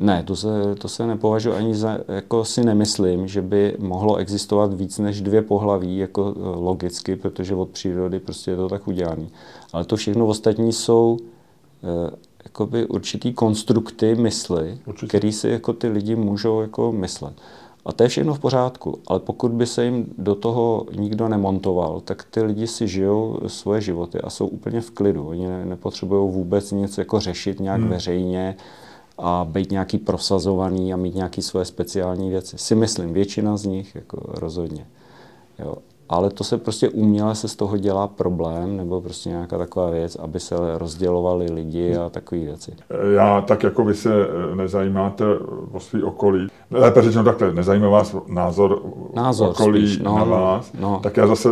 Ne, to se, to se nepovažuji ani za, jako si nemyslím, že by mohlo existovat víc než dvě pohlaví, jako eh, logicky, protože od přírody prostě je to tak udělané. Ale to všechno ostatní jsou eh, jakoby určitý konstrukty mysli, který si jako ty lidi můžou jako myslet. A to je všechno v pořádku, ale pokud by se jim do toho nikdo nemontoval, tak ty lidi si žijou svoje životy a jsou úplně v klidu. Oni nepotřebují vůbec nic jako řešit nějak hmm. veřejně a být nějaký prosazovaný a mít nějaké svoje speciální věci. Si myslím, většina z nich jako rozhodně. Jo ale to se prostě uměle se z toho dělá problém, nebo prostě nějaká taková věc, aby se rozdělovali lidi a takové věci. Já tak jako vy se nezajímáte o svý okolí, lépe řečeno takhle, nezajímá vás názor, názor okolí spíš, no, na vás, no. tak já zase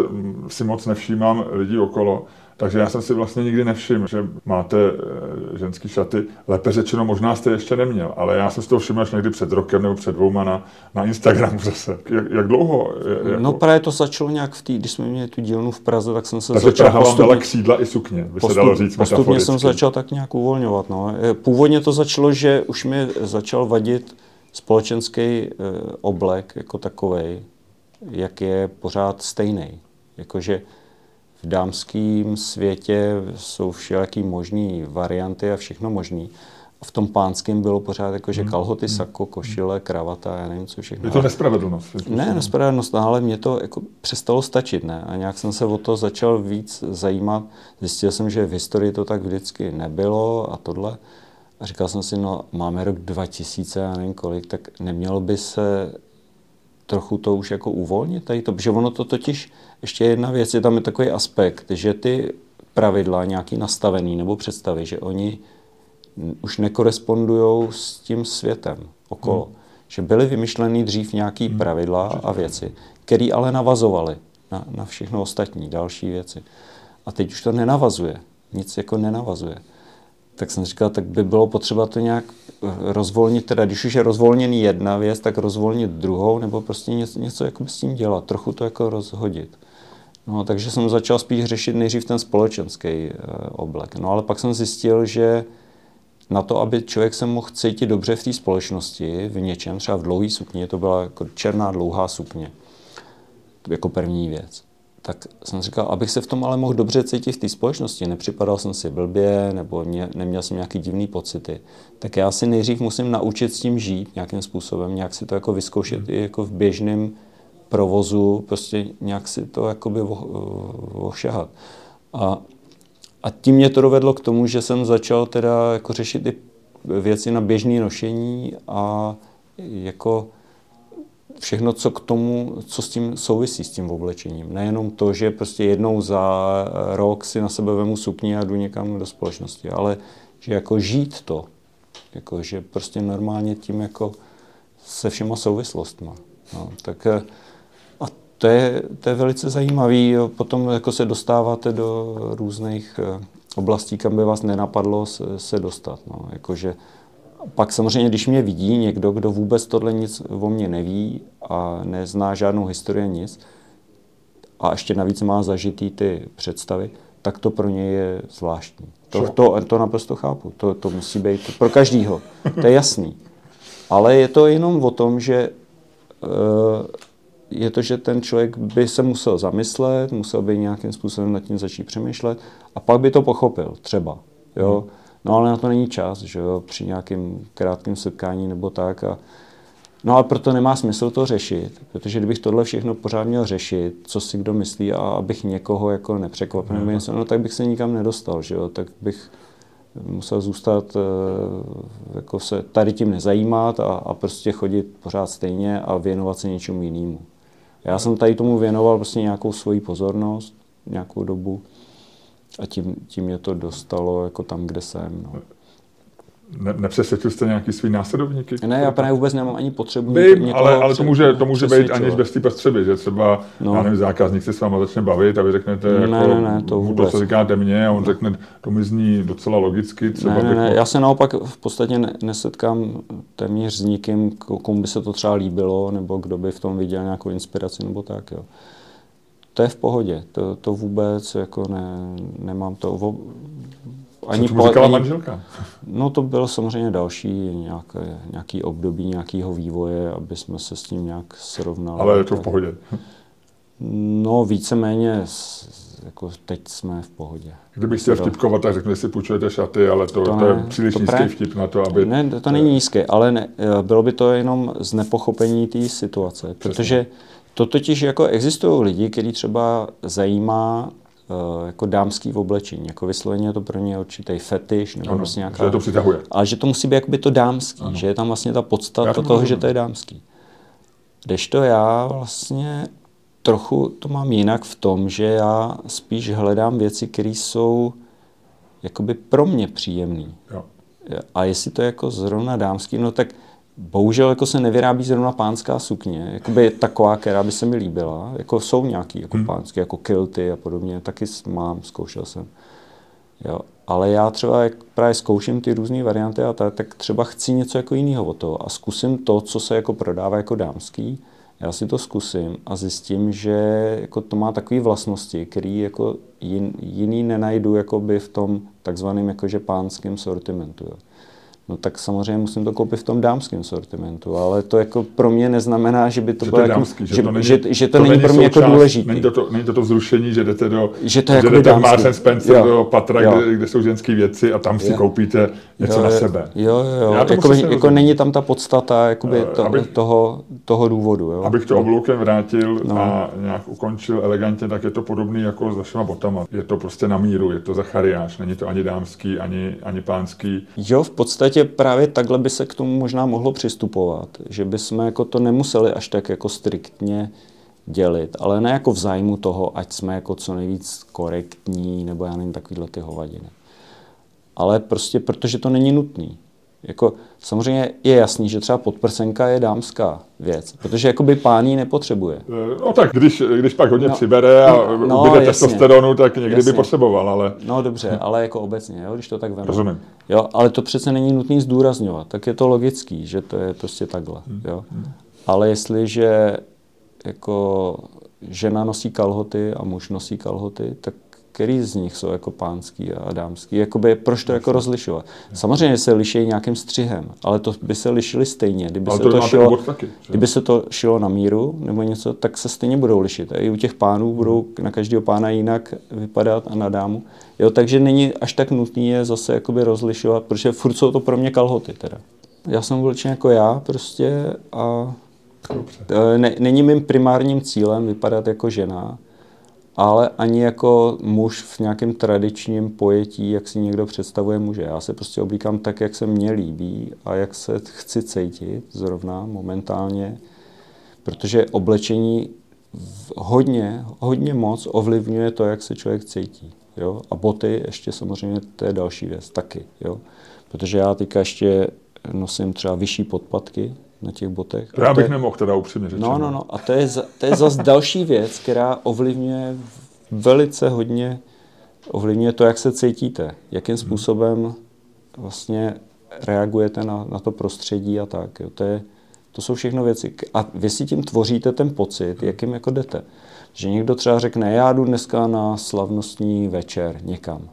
si moc nevšímám lidí okolo, takže já jsem si vlastně nikdy nevšiml, že máte eh, ženský šaty. Lépe řečeno, možná jste ještě neměl, ale já jsem si to všiml až někdy před rokem nebo před dvouma na, na Instagramu zase. Jak, jak dlouho? Jako... No právě to začalo nějak v té, když jsme měli tu dílnu v Praze, tak jsem se Takže začal Praha postupně... vám dala křídla i sukně, by postup, se dalo říct Postupně jsem začal tak nějak uvolňovat. No. Eh, původně to začalo, že už mi začal vadit společenský eh, oblek jako takový, jak je pořád stejný. Jakože v dámském světě jsou všelijaký možné varianty a všechno možné. v tom pánském bylo pořád jako, že hmm. kalhoty, sako, košile, kravata, já nevím, co všechno. Je to nespravedlnost? Ne, nespravedlnost, no, ale mě to jako přestalo stačit, ne? A nějak jsem se o to začal víc zajímat. Zjistil jsem, že v historii to tak vždycky nebylo a tohle. A říkal jsem si, no máme rok 2000, já nevím kolik, tak nemělo by se trochu to už jako uvolnit tady to, protože ono to totiž, ještě jedna věc, je tam je takový aspekt, že ty pravidla nějaký nastavený nebo představy, že oni už nekorespondují s tím světem okolo. Hmm. Že byly vymyšleny dřív nějaký hmm. pravidla a věci, které ale navazovaly na, na všechno ostatní, další věci. A teď už to nenavazuje. Nic jako nenavazuje. Tak jsem říkal, tak by bylo potřeba to nějak eh, rozvolnit, teda když už je rozvolněný jedna věc, tak rozvolnit druhou, nebo prostě něco, něco jako s tím dělat, trochu to jako rozhodit. No, takže jsem začal spíš řešit nejdřív ten společenský e, oblek. No ale pak jsem zjistil, že na to, aby člověk se mohl cítit dobře v té společnosti, v něčem, třeba v dlouhé sukni, to byla jako černá dlouhá sukně, jako první věc. Tak jsem říkal, abych se v tom ale mohl dobře cítit v té společnosti, nepřipadal jsem si blbě, nebo mě, neměl jsem nějaký divný pocity, tak já si nejdřív musím naučit s tím žít nějakým způsobem, nějak si to jako vyzkoušet hmm. i jako v běžném provozu, prostě nějak si to jakoby ošahat. A a tím mě to dovedlo k tomu, že jsem začal teda jako řešit i věci na běžné nošení a jako všechno, co k tomu, co s tím souvisí s tím oblečením. Nejenom to, že prostě jednou za rok si na sebe vemu sukni a jdu někam do společnosti, ale že jako žít to, jako že prostě normálně tím jako se všema souvislostma. No, tak to je, to je velice zajímavý. Potom jako se dostáváte do různých eh, oblastí, kam by vás nenapadlo se, se dostat. No. Jakože, pak samozřejmě, když mě vidí někdo, kdo vůbec tohle nic o mě neví a nezná žádnou historii nic, a ještě navíc má zažitý ty představy, tak to pro ně je zvláštní. To, to, to naprosto chápu. To, to musí být pro každýho. To je jasný. Ale je to jenom o tom, že uh, je to, že ten člověk by se musel zamyslet, musel by nějakým způsobem nad tím začít přemýšlet a pak by to pochopil, třeba. Jo? No ale na to není čas, že jo, při nějakém krátkém setkání nebo tak. A, no ale proto nemá smysl to řešit, protože kdybych tohle všechno pořád měl řešit, co si kdo myslí a abych někoho jako nepřekvapil, nebo něco, no tak bych se nikam nedostal, že jo, tak bych musel zůstat, eh, jako se tady tím nezajímat a, a prostě chodit pořád stejně a věnovat se něčemu jinému. Já jsem tady tomu věnoval prostě nějakou svoji pozornost, nějakou dobu a tím, tím mě to dostalo jako tam, kde jsem. No. Ne, nepřesvědčil jste nějaký svý následovníky? Ne, já právě vůbec nemám ani potřebu Vím, ale, ale to může, to může být aniž bez té potřeby, že třeba, no. já nevím, zákazník se s váma začne bavit a vy řeknete, ne, jako, ne, ne, to, vůbec. to, co říkáte mně, a on řekne, to mi zní docela logicky. Třeba ne, ne, ne, já se naopak v podstatě nesetkám téměř s nikým, komu by se to třeba líbilo, nebo kdo by v tom viděl nějakou inspiraci, nebo tak, jo. To je v pohodě, to, to vůbec jako ne, nemám to ani Co říkala ani, manželka? No to bylo samozřejmě další nějaké, nějaký období nějakého vývoje, aby jsme se s tím nějak srovnali. Ale je to v pohodě? No víceméně jako teď jsme v pohodě. Kdybych chtěl vtipkovat, tak řekne, si půjčujete šaty, ale to, to, ne, to je příliš to nízký vtip na to, aby... Ne, to, to není nízké, ale ne, bylo by to jenom z nepochopení té situace, Přesně. protože to totiž jako existují lidi, kteří třeba zajímá Eh, jako dámský v oblečení. Jako vysloveně je to pro ně určitý fetiš nebo ano, prostě nějaká... Že to přitahuje. Ale že to musí být jakoby to dámský, ano. že je tam vlastně ta podstata to toho, že to je dámský. to já vlastně trochu to mám jinak v tom, že já spíš hledám věci, které jsou jakoby pro mě příjemné. A jestli to je jako zrovna dámský, no tak Bohužel jako se nevyrábí zrovna pánská sukně, jakoby taková, která by se mi líbila. Jako jsou nějaký jako hmm. pánské, jako kilty a podobně, taky mám, zkoušel jsem. Jo. Ale já třeba jak právě zkouším ty různé varianty a tak, tak třeba chci něco jako jiného od toho a zkusím to, co se jako prodává jako dámský, já si to zkusím a zjistím, že jako to má takové vlastnosti, které jako jin, jiný nenajdu jakoby v tom takzvaném jakože pánském sortimentu. Jo. No tak samozřejmě musím to koupit v tom dámském sortimentu, ale to jako pro mě neznamená, že by to Že bylo to jako, dámský, že že, to není- že, že to, to není pro mě jako součást- důležitý. Není to, to, není to to vzrušení, že jdete do, Že to je že jdete dámský. Marks Spencer Jo. do patra, Jo. kde, kde jsou ženské věci a tam si Jo. koupíte něco jo, na sebe. Jo, jo, jo. Já jako rozumím. není tam ta podstata jakoby Eh, to, abych- toho, toho důvodu. Jo. Abych to obloukem vrátil No. a nějak ukončil elegantně, tak je to podobný jako s vašima botama. Je to prostě na míru, je to zachariáš, není to ani dámský, ani, ani pánský. Jo, v podstatě právě takhle by se k tomu možná mohlo přistupovat, že bychom jako to nemuseli až tak jako striktně dělit, ale ne jako v zájmu toho, ať jsme jako co nejvíc korektní, nebo já nevím, takovýhle ty hovadiny. Ale prostě protože to není nutný. Jako, samozřejmě je jasný, že třeba podprsenka je dámská věc, protože jakoby pán ji nepotřebuje. Eh, No tak, když, když pak hodně No. přibere a No, no, no, ubyde jasně. testosteronu, tak někdy Jasně. by potřeboval, ale No dobře, ale jako obecně, jo, když to tak veme. rozumím. Jo, ale to přece není nutný zdůrazňovat, tak je to logický, že to je prostě takhle. Jo. Ale jestliže jako žena nosí kalhoty a muž nosí kalhoty, tak který z nich jsou jako pánský a dámský? Jakoby, proč to jako rozlišovat? Samozřejmě se liší nějakým střihem, ale to by se lišili stejně. Kdyby, Ale se to to, šilo, taky, že? kdyby se to šilo na míru nebo něco, tak se stejně budou lišit. A i u těch pánů budou na každého pána jinak vypadat a na dámu. Jo, takže není až tak nutný je zase jakoby rozlišovat, protože furt jsou to pro mě kalhoty teda. Já jsem vlčen jako já prostě a Dobře. e, ne, není mým primárním cílem vypadat jako žena, ale ani jako muž v nějakém tradičním pojetí, jak si někdo představuje muže. Já se prostě oblíkám tak, jak se mně líbí a jak se chci cítit zrovna momentálně, protože oblečení hodně, hodně moc ovlivňuje to, jak se člověk cítí. Jo? A boty ještě samozřejmě, to je další věc taky. Jo? Protože já teďka ještě nosím třeba vyšší podpatky na těch botech. To já bych je- nemohl teda upřímně řečeno. No, no, no. A to je, to je zase další věc, která ovlivňuje velice hodně, ovlivňuje to, jak se cítíte, jakým způsobem vlastně reagujete na, na to prostředí a tak. Jo. To, je, to jsou všechno věci. A vy si tím tvoříte ten pocit, jakým jako jdete. Že někdo třeba řekne, já jdu dneska na slavnostní večer někam.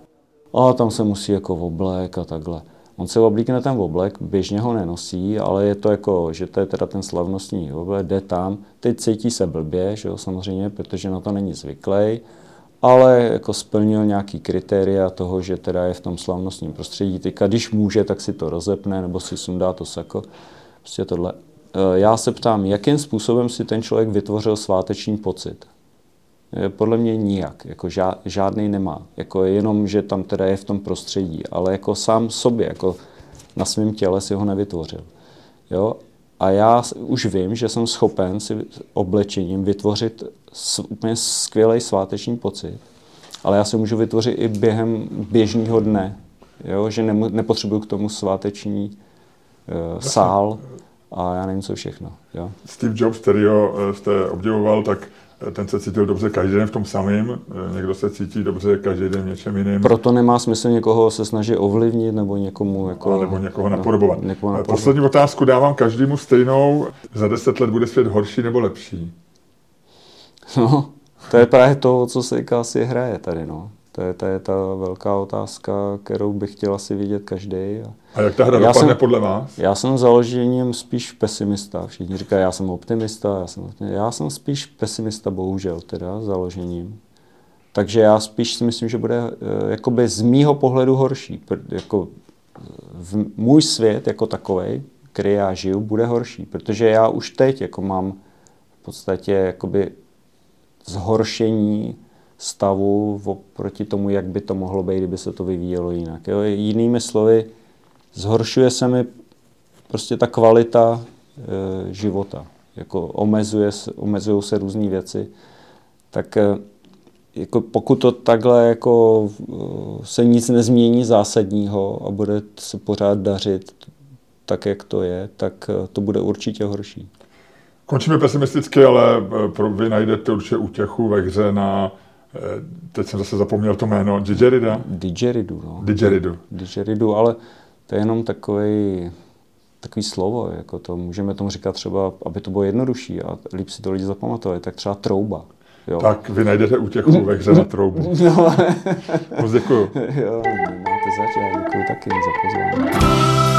A tam se musí jako oblek a takhle. On se oblíkne ten oblek, běžně ho nenosí, ale je to jako, že to je teda ten slavnostní oblek, jde tam, teď cítí se blbě, že jo, samozřejmě, protože na to není zvyklý, ale jako splnil nějaký kritéria toho, že teda je v tom slavnostním prostředí. Teďka, když může, tak si to rozepne nebo si sundá to sako. Prostě tohle. E, Já se ptám, jakým způsobem si ten člověk vytvořil sváteční pocit? Eh, Podle mě nijak, jako žá, žádný nemá. Jako jenom, že tam teda je v tom prostředí, ale jako sám sobě, jako na svém těle si ho nevytvořil. Jo? A já už vím, že jsem schopen si oblečením vytvořit úplně skvělý sváteční pocit, ale já si můžu vytvořit i během běžného dne, jo? že nepotřebuju k tomu sváteční uh, sál a já nevím co všechno. Jo? Steve Jobs, kterýho eh, jste obdivoval, tak eh, ten se cítil dobře každý den v tom samém, eh, někdo se cítí dobře každý den v něčem jiným. Proto nemá smysl někoho se snažit ovlivnit nebo někomu jako... nebo někoho napodobovat. No, někoho Eh, napodobovat. Poslední otázku dávám každému stejnou. Za deset let bude svět horší nebo lepší? No, to je právě to, co se asi hraje tady, no. To je, to je ta velká otázka, kterou bych chtěl asi vidět každý. A jak ta hra Já dopadne jsem- podle vás? já jsem založením spíš pesimista. Všichni říkají, já jsem optimista, já jsem, já jsem spíš pesimista, bohužel, teda založením. Takže já spíš si myslím, že bude eh, jakoby z mýho pohledu horší. Jako v můj svět jako takový, který já žiju, bude horší, protože já už teď jako mám v podstatě jakoby zhoršení stavu oproti tomu, jak by to mohlo být, kdyby se to vyvíjelo jinak. Jo? Jinými slovy, zhoršuje se mi prostě ta kvalita e, života. Jako omezuje, omezují se různé věci. Tak e, jako pokud to takhle jako e, se nic nezmění zásadního a bude se pořád dařit tak, jak to je, tak e, to bude určitě horší. Končíme pesimisticky, ale pro, vy najdete určitě útěchu ve hře na, teď jsem zase zapomněl to jméno, Didgerida? Didgeridu, no. Didgeridu. Didgeridu, ale to je jenom takový takový slovo, jako to můžeme tomu říkat třeba, aby to bylo jednodušší a líp si to lidi zapamatovali, tak třeba trouba. Jo. Tak vy najdete útěchu ve hře na troubu. No, Moc děkuju. jo, máte zač, já děkuji taky za pozvání.